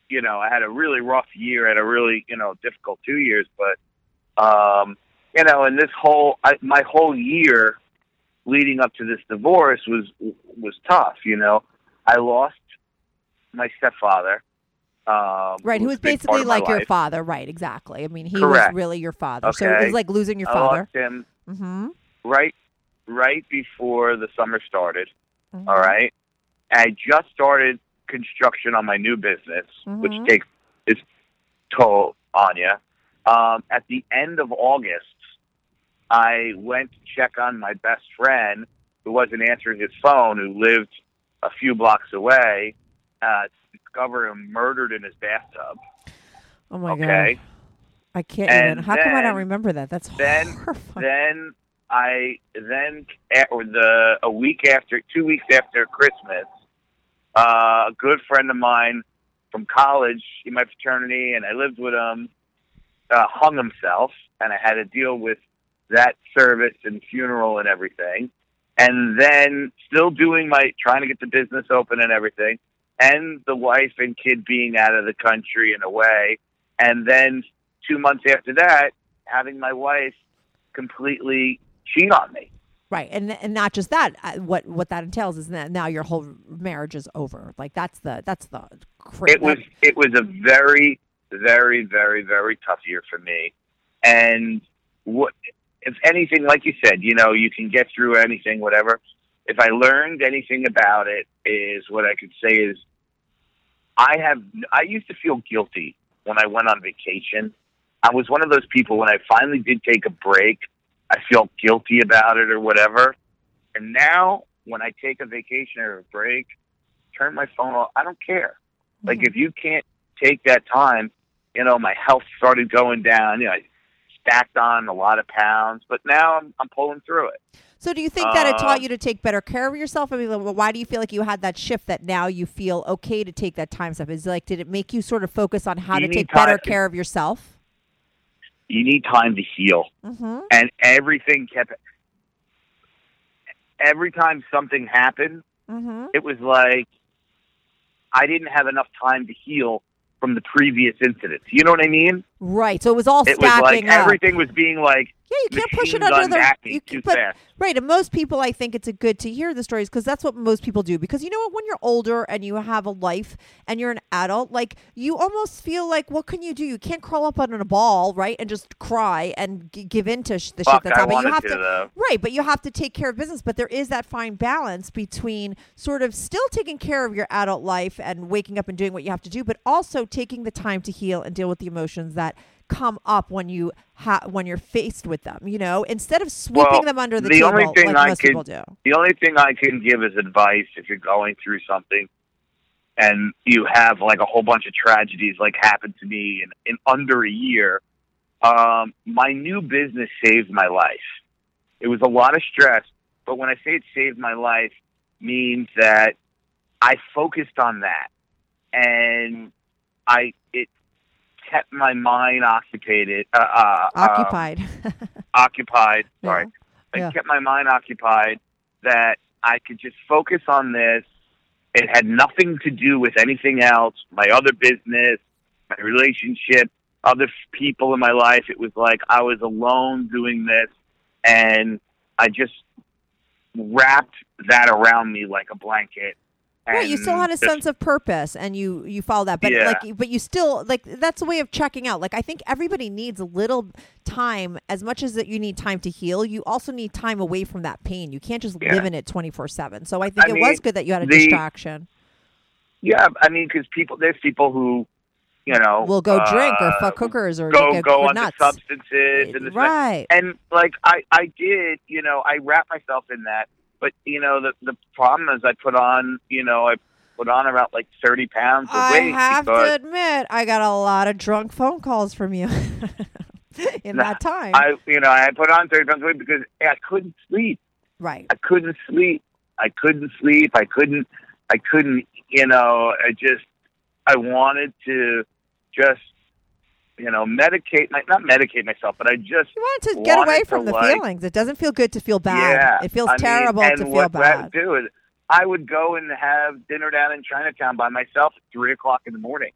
Speaker 4: you know, I had a really rough year, had a really you know difficult two years, but um, you know, and this whole I, my whole year leading up to this divorce was was tough. You know, I lost my stepfather. Um,
Speaker 3: right who
Speaker 4: was
Speaker 3: was
Speaker 4: a big part
Speaker 3: basically like your
Speaker 4: life.
Speaker 3: father right exactly i mean he
Speaker 4: Correct.
Speaker 3: was really your father so it was like losing your
Speaker 4: I
Speaker 3: father
Speaker 4: lost him
Speaker 3: mm-hmm.
Speaker 4: right right before the summer started.
Speaker 3: Mhm.
Speaker 4: All right. I just started construction on my new business, which
Speaker 3: Mhm.
Speaker 4: takes its toll on you. Um, at the end of August, I went to check on my best friend who wasn't answering his phone, who lived a few blocks away, uh, to discover him murdered in his bathtub.
Speaker 3: oh my
Speaker 4: okay.
Speaker 3: god i can't
Speaker 4: And
Speaker 3: even how come i don't remember that that's
Speaker 4: then-
Speaker 3: horrifying.
Speaker 4: then I then a- or the a week after, two weeks after Christmas, uh, a good friend of mine from college in my fraternity, and I lived with him, uh, hung himself, and I had to deal with that service and funeral and everything, and then still doing my trying to get the business open and everything, and the wife and kid being out of the country and away, and then two months after that, having my wife completely cheat on me.
Speaker 3: Right, and and not just that. uh, What what that entails is that now your whole marriage is over. Like that's the that's the. Cra-
Speaker 4: It was it was a very very very very tough year for me, and what if anything, like you said, you know, you can get through anything, whatever. If I learned anything about it, is what I could say is, I have I used to feel guilty when I went on vacation. I was one of those people when I finally did take a break, I felt guilty about it or whatever. And now, when I take a vacation or a break, turn my phone off. I don't care. Like
Speaker 3: Mm-hmm.
Speaker 4: if you can't take that time, you know, my health started going down. You know, I stacked on a lot of pounds, but now I'm I'm pulling through it.
Speaker 3: So do you think that it taught you to take better care of yourself? I mean, why do you feel like you had that shift that now you feel okay to take that time stuff? Is it like did it make you sort of focus on how to take better care of yourself?
Speaker 4: You need time to heal.
Speaker 3: Mm-hmm.
Speaker 4: and everything kept every time something happened
Speaker 3: Mm-hmm.
Speaker 4: it was like i didn't have enough time to heal from the previous incidents you know what i mean
Speaker 3: Right. So it was all
Speaker 4: it was like
Speaker 3: up.
Speaker 4: everything was being like
Speaker 3: Yeah, you can't push it under the. you-
Speaker 4: too
Speaker 3: but,
Speaker 4: fast.
Speaker 3: Right, and most people, I think it's a good to hear the stories because that's what most people do. Because you know what, when you're older and you have a life and you're an adult, like you almost feel like, what can you do? You can't crawl up under a ball, right, and just cry and g- give in to sh- the
Speaker 4: Fuck,
Speaker 3: shit that's happening. You have
Speaker 4: to,
Speaker 3: to, right, but you have to take care of business. But there is that fine balance between sort of still taking care of your adult life and waking up and doing what you have to do, but also taking the time to heal and deal with the emotions that come up when you ha- when you're faced with them. You know, instead of sweeping
Speaker 4: Well,
Speaker 3: them under the,
Speaker 4: the
Speaker 3: table
Speaker 4: only thing
Speaker 3: like
Speaker 4: I
Speaker 3: most
Speaker 4: could-
Speaker 3: people do.
Speaker 4: the only thing i can give is advice if you're going through something and you have like a whole bunch of tragedies like happened to me in, in under a year um, my new business saved my life it was a lot of stress but when i say it saved my life means that i focused on that and i it kept my mind occupied uh, uh, um,
Speaker 3: Occupied. *laughs*
Speaker 4: occupied
Speaker 3: Yeah.
Speaker 4: sorry it
Speaker 3: Yeah.
Speaker 4: kept my mind occupied that I could just focus on this. It had nothing to do with anything else, my other business, my relationship, other people in my life. It was like I was alone doing this, and I just wrapped that around me like a blanket.
Speaker 3: Right, you still had a
Speaker 4: just-
Speaker 3: sense of purpose, and you you followed that. But
Speaker 4: Yeah.
Speaker 3: like, but you still like that's a way of checking out. Like, I think everybody needs a little time, as much as that you need time to heal. You also need time away from that pain. You can't just
Speaker 4: Yeah.
Speaker 3: live in it twenty four seven. So I think
Speaker 4: I
Speaker 3: it
Speaker 4: mean,
Speaker 3: was good that you had a
Speaker 4: the-
Speaker 3: distraction.
Speaker 4: Yeah, I mean, because people, there's people who, you know,
Speaker 3: We'll go drink or
Speaker 4: uh,
Speaker 3: fuck hookers or
Speaker 4: go go
Speaker 3: for
Speaker 4: onto
Speaker 3: nuts.
Speaker 4: substances and
Speaker 3: Right.
Speaker 4: and like I I did, you know, I wrapped myself in that. But you know, the the problem is I put on, you know, I put on about like thirty pounds of
Speaker 3: I
Speaker 4: weight
Speaker 3: I
Speaker 4: have
Speaker 3: to admit, I got a lot of drunk phone calls from you *laughs* in that time.
Speaker 4: I you know I put on thirty pounds of weight because I couldn't sleep.
Speaker 3: right.
Speaker 4: I couldn't sleep. I couldn't sleep. I couldn't. I couldn't. You know, I just. I wanted to just, you know, medicate not medicate myself, but I just
Speaker 3: You wanted to get
Speaker 4: wanted
Speaker 3: away from the
Speaker 4: like-
Speaker 3: feelings. It doesn't feel good to feel bad.
Speaker 4: Yeah,
Speaker 3: it feels
Speaker 4: I
Speaker 3: terrible
Speaker 4: and
Speaker 3: to feel bad.
Speaker 4: would do is I would go and have dinner down in Chinatown by myself at three o'clock in the morning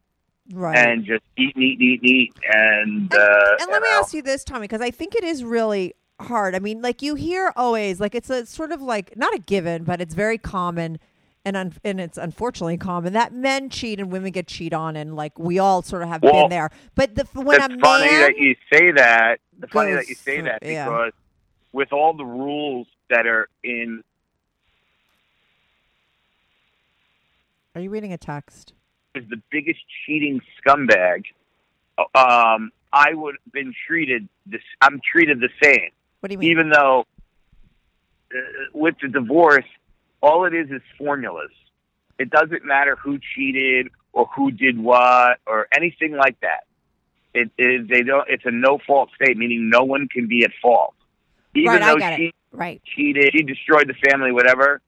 Speaker 3: Right.
Speaker 4: and just eat, and eat, and eat, and eat, and
Speaker 3: And,
Speaker 4: uh,
Speaker 3: and let me
Speaker 4: know,
Speaker 3: ask you this, Tommy, because I think it is really hard. I mean, like you hear always, like it's a sort of like not a given, but it's very common, and un- and it's unfortunately common that men cheat and women get cheat on, and like we all sort of have
Speaker 4: Well,
Speaker 3: been there. But the, when
Speaker 4: it's
Speaker 3: a
Speaker 4: funny
Speaker 3: man,
Speaker 4: that you say that. It's funny that you say that
Speaker 3: yeah.
Speaker 4: because with all the rules that are in,
Speaker 3: are you reading a text?
Speaker 4: is the biggest cheating scumbag. Um, I would have been treated this. I'm treated the same.
Speaker 3: What do you mean?
Speaker 4: even though uh, with the divorce, all it is is formulas. It doesn't matter who cheated or who did what or anything like that. It, it they don't. It's a no fault state, meaning no one can be at fault. Even
Speaker 3: right, I
Speaker 4: though
Speaker 3: get
Speaker 4: she
Speaker 3: it. Right.
Speaker 4: cheated, she destroyed the family, whatever.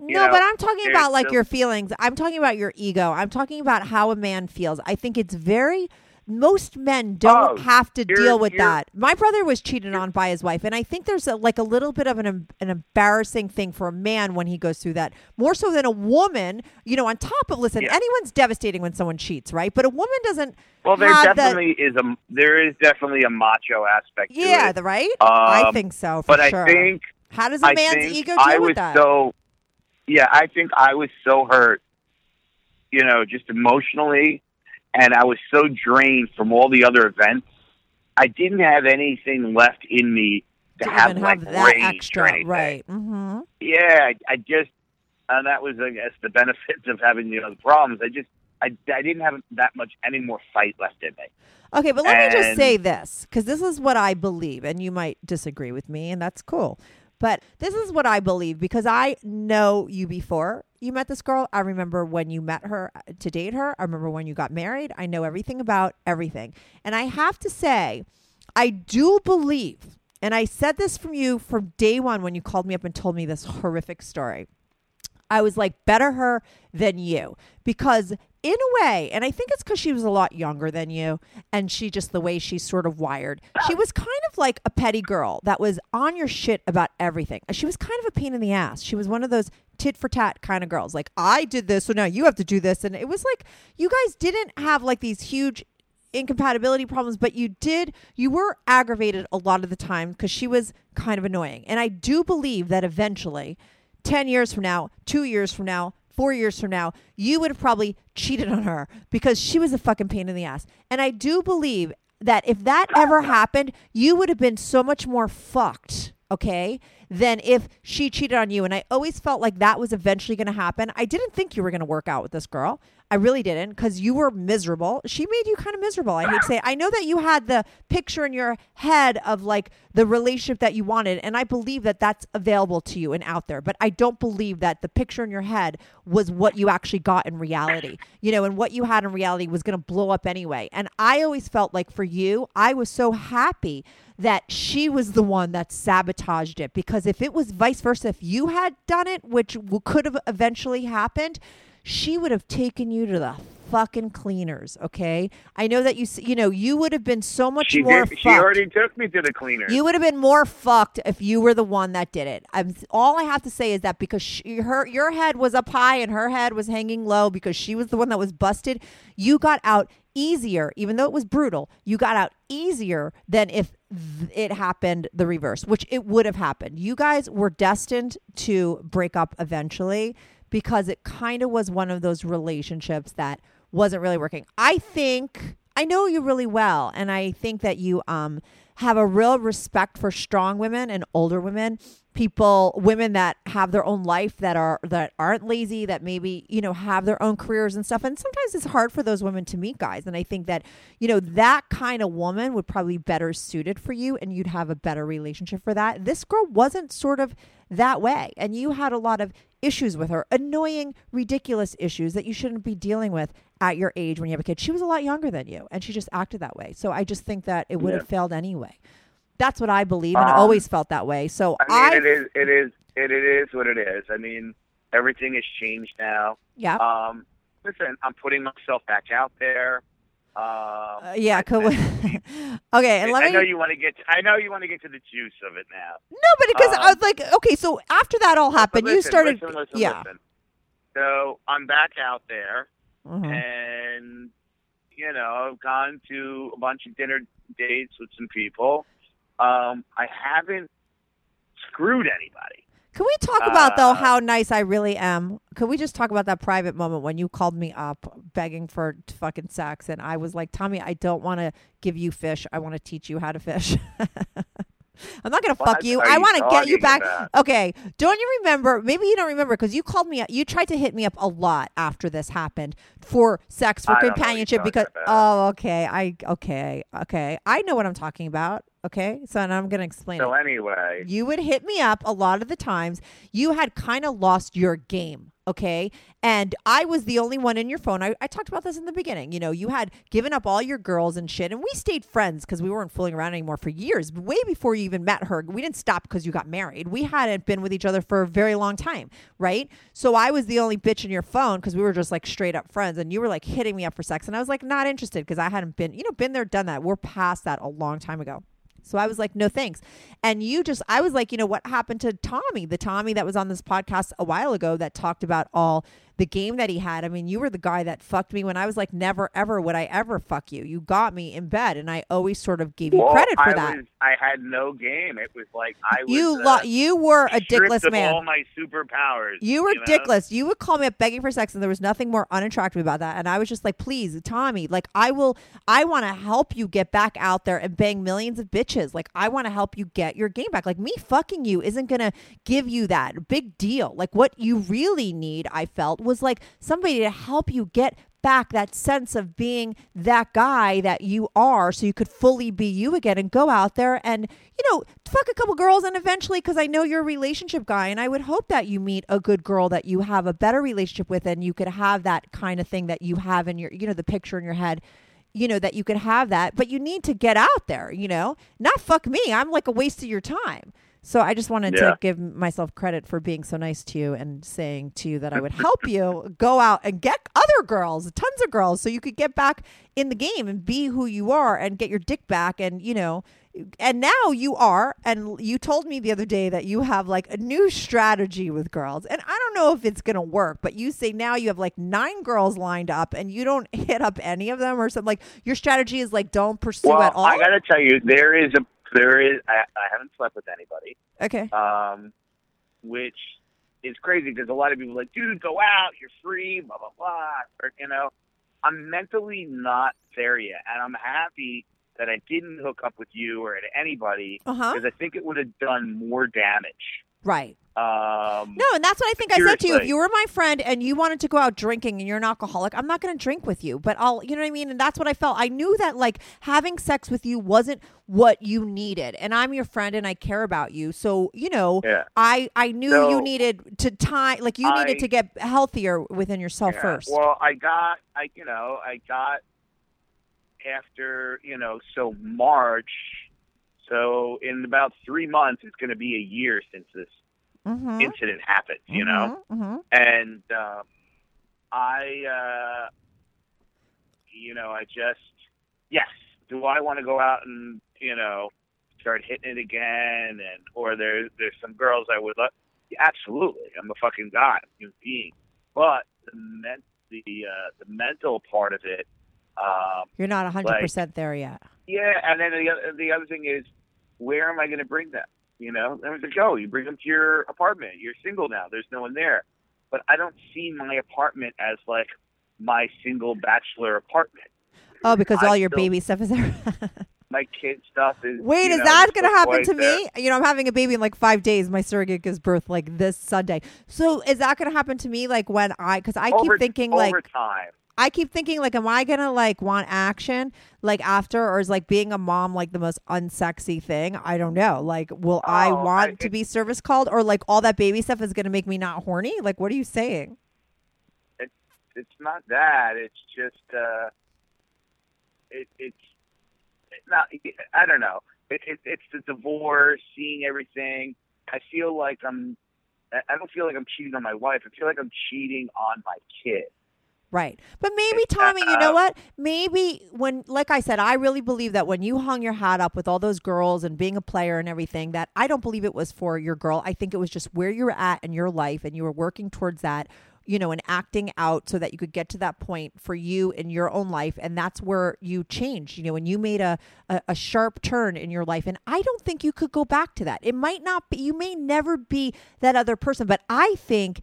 Speaker 4: You
Speaker 3: No,
Speaker 4: know,
Speaker 3: but I'm talking about like
Speaker 4: still-
Speaker 3: your feelings. I'm talking about your ego. I'm talking about how a man feels. I think it's very. Most men don't
Speaker 4: Oh,
Speaker 3: have to deal with that. My brother was cheated on by his wife, and I think there's a, like a little bit of an an embarrassing thing for a man when he goes through that, more so than a woman. You know, on top of listen,
Speaker 4: Yeah.
Speaker 3: anyone's devastating when someone cheats, right? But a woman doesn't.
Speaker 4: Well, there definitely is a there is definitely a macho aspect. to
Speaker 3: yeah,
Speaker 4: it.
Speaker 3: the right. I
Speaker 4: Um,
Speaker 3: think so. For
Speaker 4: but
Speaker 3: sure.
Speaker 4: I think
Speaker 3: how does a
Speaker 4: I
Speaker 3: man's ego deal
Speaker 4: I
Speaker 3: with that?
Speaker 4: so yeah, I think I was so hurt, you know, just emotionally, and I was so drained from all the other events. I didn't have anything left in me to, have like
Speaker 3: have that extra, right? Mm-hmm.
Speaker 4: Yeah, I, I just, and that was, I guess, the *laughs* benefits of having you know the problems. I just, I, I didn't have that much any more fight left in me.
Speaker 3: Okay, but let me just say this because this is what I believe, and you might disagree with me, and that's cool. But this is what I believe because I know you before you met this girl. I remember when you met her uh, to date her. I remember when you got married. I know everything about everything. And I have to say, I do believe, and I said this from you from day one when you called me up and told me this horrific story. I was like, better her than you. Because in a way, and I think it's because she was a lot younger than you, and she just the way she's sort of wired, she was kind of like a petty girl that was on your shit about everything. She was kind of a pain in the ass. She was one of those tit for tat kind of girls. Like, I did this, so now you have to do this. And it was like, you guys didn't have like these huge incompatibility problems, but you did, you were aggravated a lot of the time because she was kind of annoying. And I do believe that eventually, 10 years from now, two years from now, four years from now, you would have probably cheated on her because she was a fucking pain in the ass. And I do believe that if that ever happened, you would have been so much more fucked, okay, than if she cheated on you. And I always felt like that was eventually going to happen. I didn't think you were going to work out with this girl. I really didn't because you were miserable. She made you kind of miserable. I hate to say. I know that you had the picture in your head of like the relationship that you wanted, and I believe that that's available to you and out there. But I don't believe that the picture in your head was what you actually got in reality. You know, and what you had in reality was going to blow up anyway. And I always felt like for you, I was so happy that she was the one that sabotaged it. Because if it was vice versa, if you had done it, which could have eventually happened, she would have taken you to the fucking cleaners. Okay, I know that you you know you would have been so much
Speaker 4: She
Speaker 3: more.
Speaker 4: did. She already took me to the cleaner.
Speaker 3: You would have been more fucked if you were the one that did it. I'm, all I have to say is that because she, her your head was up high and her head was hanging low because she was the one that was busted, you got out easier even though it was brutal. You got out easier than if it happened the reverse, which it would have happened. You guys were destined to break up eventually because it kind of was one of those relationships that wasn't really working. I think I know you really well, and I think that you um have a real respect for strong women and older women, people, women that have their own life that are that aren't lazy, that maybe you know have their own careers and stuff. And sometimes it's hard for those women to meet guys, and I think that you know that kind of woman would probably be better suited for you, and you'd have a better relationship for that. This girl wasn't sort of that way, and you had a lot of issues with her, annoying, ridiculous issues that you shouldn't be dealing with at your age when you have a kid. She was a lot younger than you, and she just acted that way. So I just think that it would have failed anyway. That's what I believe, and I
Speaker 4: Um,
Speaker 3: always felt that way. So
Speaker 4: I mean,
Speaker 3: I,
Speaker 4: it is. It is. It, it is what it is. I mean, everything has changed now.
Speaker 3: yeah,
Speaker 4: Um, listen, I'm putting myself back out there. Um,
Speaker 3: Uh, yeah, *laughs* cool. *laughs* okay, and let
Speaker 4: I
Speaker 3: me.
Speaker 4: know you want to get. I know you want to get to the juice of it now.
Speaker 3: no, but because I
Speaker 4: um,
Speaker 3: was like, okay, so after that all happened,
Speaker 4: But
Speaker 3: you started.
Speaker 4: Listen, listen,
Speaker 3: yeah.
Speaker 4: listen. So I'm back out there,
Speaker 3: Mhm.
Speaker 4: and you know, I've gone to a bunch of dinner dates with some people. Um, I haven't screwed anybody.
Speaker 3: Can we talk about though
Speaker 4: Uh,
Speaker 3: how nice I really am? Could we just talk about that private moment when you called me up begging for fucking sex and I was like, Tommy, I don't want to give you fish. I want to teach you how to fish. *laughs* I'm not gonna
Speaker 4: What
Speaker 3: fuck you. I want to get you back.
Speaker 4: about?
Speaker 3: Okay. Don't you remember? Maybe you don't remember because you called me. You tried to hit me up a lot after this happened for sex, for
Speaker 4: I don't know what you're
Speaker 3: companionship. Because
Speaker 4: about.
Speaker 3: oh, okay, I okay, okay, I know what I'm talking about. Okay, so and I'm gonna explain it
Speaker 4: So anyway,
Speaker 3: you would hit me up a lot of the times. You had kind of lost your game. Okay. And I was the only one in your phone. I, I talked about this in the beginning. You know, you had given up all your girls and shit. And we stayed friends because we weren't fooling around anymore for years, way before you even met her. We didn't stop because you got married. We hadn't been with each other for a very long time. Right. So I was the only bitch in your phone because we were just like straight up friends. And you were like hitting me up for sex. And I was like, not interested because I hadn't been, you know, been there, done that. We're past that a long time ago. So I was like, no thanks. And you just, I was like, you know, what happened to Tommy, the Tommy that was on this podcast a while ago that talked about all the game that he had. I mean, you were the guy that fucked me when I was like, never, ever would I ever fuck you. You got me in bed. And I always sort of gave you
Speaker 4: well,
Speaker 3: credit for
Speaker 4: I
Speaker 3: that.
Speaker 4: Was, I had no game. It was like I was.
Speaker 3: you,
Speaker 4: uh,
Speaker 3: you were a dickless man.
Speaker 4: all my superpowers.
Speaker 3: You were
Speaker 4: know?
Speaker 3: dickless. You would call me up begging for sex, and there was nothing more unattractive about that. And I was just like, please, Tommy, like I will, I want to help you get back out there and bang millions of bitches. Like I want to help you get your game back. Like me fucking you isn't gonna give you that big deal. Like what you really need, I felt, was like somebody to help you get back that sense of being that guy that you are so you could fully be you again and go out there and, you know, fuck a couple girls and eventually, because I know you're a relationship guy and I would hope that you meet a good girl that you have a better relationship with and you could have that kind of thing that you have in your, you know, the picture in your head you know that you could have that but you need to get out there you know? Not fuck me i'm like a waste of your time so I just wanted
Speaker 4: Yeah.
Speaker 3: to give myself credit for being so nice to you and saying to you that I would *laughs* help you go out and get other girls, tons of girls, so you could get back in the game and be who you are and get your dick back. And, you know, and now you are. And you told me the other day that you have like a new strategy with girls. And I don't know if it's going to work, but you say now you have like nine girls lined up and you don't *laughs* hit up any of them or something. Like your strategy is like don't pursue
Speaker 4: well,
Speaker 3: at all.
Speaker 4: I got to tell you, there is a there is. I, I haven't slept with anybody,
Speaker 3: okay.
Speaker 4: um, which is crazy because a lot of people are like, dude, go out, you're free, blah blah blah. Or you know, I'm mentally not there yet, and I'm happy that I didn't hook up with you or anybody because I think it would have done more damage.
Speaker 3: Right.
Speaker 4: Um,
Speaker 3: No, and that's what I think I said to you. If you were my friend and you wanted to go out drinking and you're an alcoholic, I'm not going to drink with you. But I'll, you know what I mean? And that's what I felt. I knew that like having sex with you wasn't what you needed. And I'm your friend and I care about you. So, you know,
Speaker 4: Yeah.
Speaker 3: I I knew
Speaker 4: So,
Speaker 3: you needed to time like you needed
Speaker 4: I-
Speaker 3: to get healthier within yourself
Speaker 4: Yeah.
Speaker 3: first.
Speaker 4: Well, I got, I you know, I got after you know, so March. So in about three months, it's going to be a year since this
Speaker 3: mm-hmm.
Speaker 4: incident happened. You know,
Speaker 3: hmm
Speaker 4: and um, I, uh, you know, I just yes. Do I want to go out and you know start hitting it again? And or there, there's some girls I would love. Yeah, absolutely, I'm a fucking guy, I'm a human being. But the men- the uh, the mental part of it, um,
Speaker 3: You're not 100% there yet.
Speaker 4: yeah. And then the other, the other thing is, where am I going to bring them? You know, there to go. You bring them to your apartment. You're single now. There's no one there. But I don't see my apartment as like my single bachelor apartment.
Speaker 3: Oh, because
Speaker 4: I
Speaker 3: all your baby stuff is *laughs* there.
Speaker 4: My kid stuff is.
Speaker 3: Wait, is
Speaker 4: know,
Speaker 3: that going to happen to
Speaker 4: there.
Speaker 3: me? You know, I'm having a baby in like five days. My surrogate gives birth like this Sunday. So is that going to happen to me? Like when I, because I
Speaker 4: Over-
Speaker 3: keep thinking
Speaker 4: over
Speaker 3: like,
Speaker 4: time.
Speaker 3: I keep thinking like, am I going to like want action like after, or is like being a mom like the most unsexy thing? I don't know. Like, will I
Speaker 4: Oh,
Speaker 3: want
Speaker 4: I-
Speaker 3: to be service called, or like all that baby stuff is going to make me not horny? Like, what are you saying?
Speaker 4: It's it's not that. It's just. uh it, it's not. I don't know. It, it, it's the divorce, seeing everything. I feel like I'm. I I don't feel like I'm cheating on my wife. I feel like I'm cheating on my kid.
Speaker 3: Right. But maybe, Tommy, you know what? Maybe when, like I said, I really believe that when you hung your hat up with all those girls and being a player and everything, that I don't believe it was for your girl. I think it was just where you were at in your life and you were working towards that, you know, and acting out so that you could get to that point for you in your own life. And that's where you changed, you know, and you made a, a, a sharp turn in your life. And I don't think you could go back to that. It might not be, you may never be that other person, but I think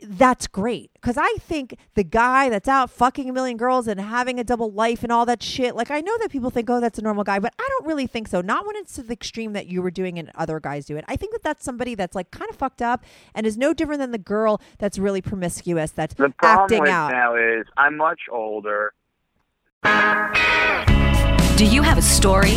Speaker 3: that's great because I think the guy that's out fucking a million girls and having a double life and all that shit. Like I know that people think, oh, that's a normal guy, but I don't really think so. Not when it's to the extreme that you were doing and other guys do it. I think that that's somebody that's like kind of fucked up and is no different than the girl that's really promiscuous that's
Speaker 4: The problem
Speaker 3: acting
Speaker 4: with
Speaker 3: out.
Speaker 4: now is I'm much older.
Speaker 5: Do you have a story,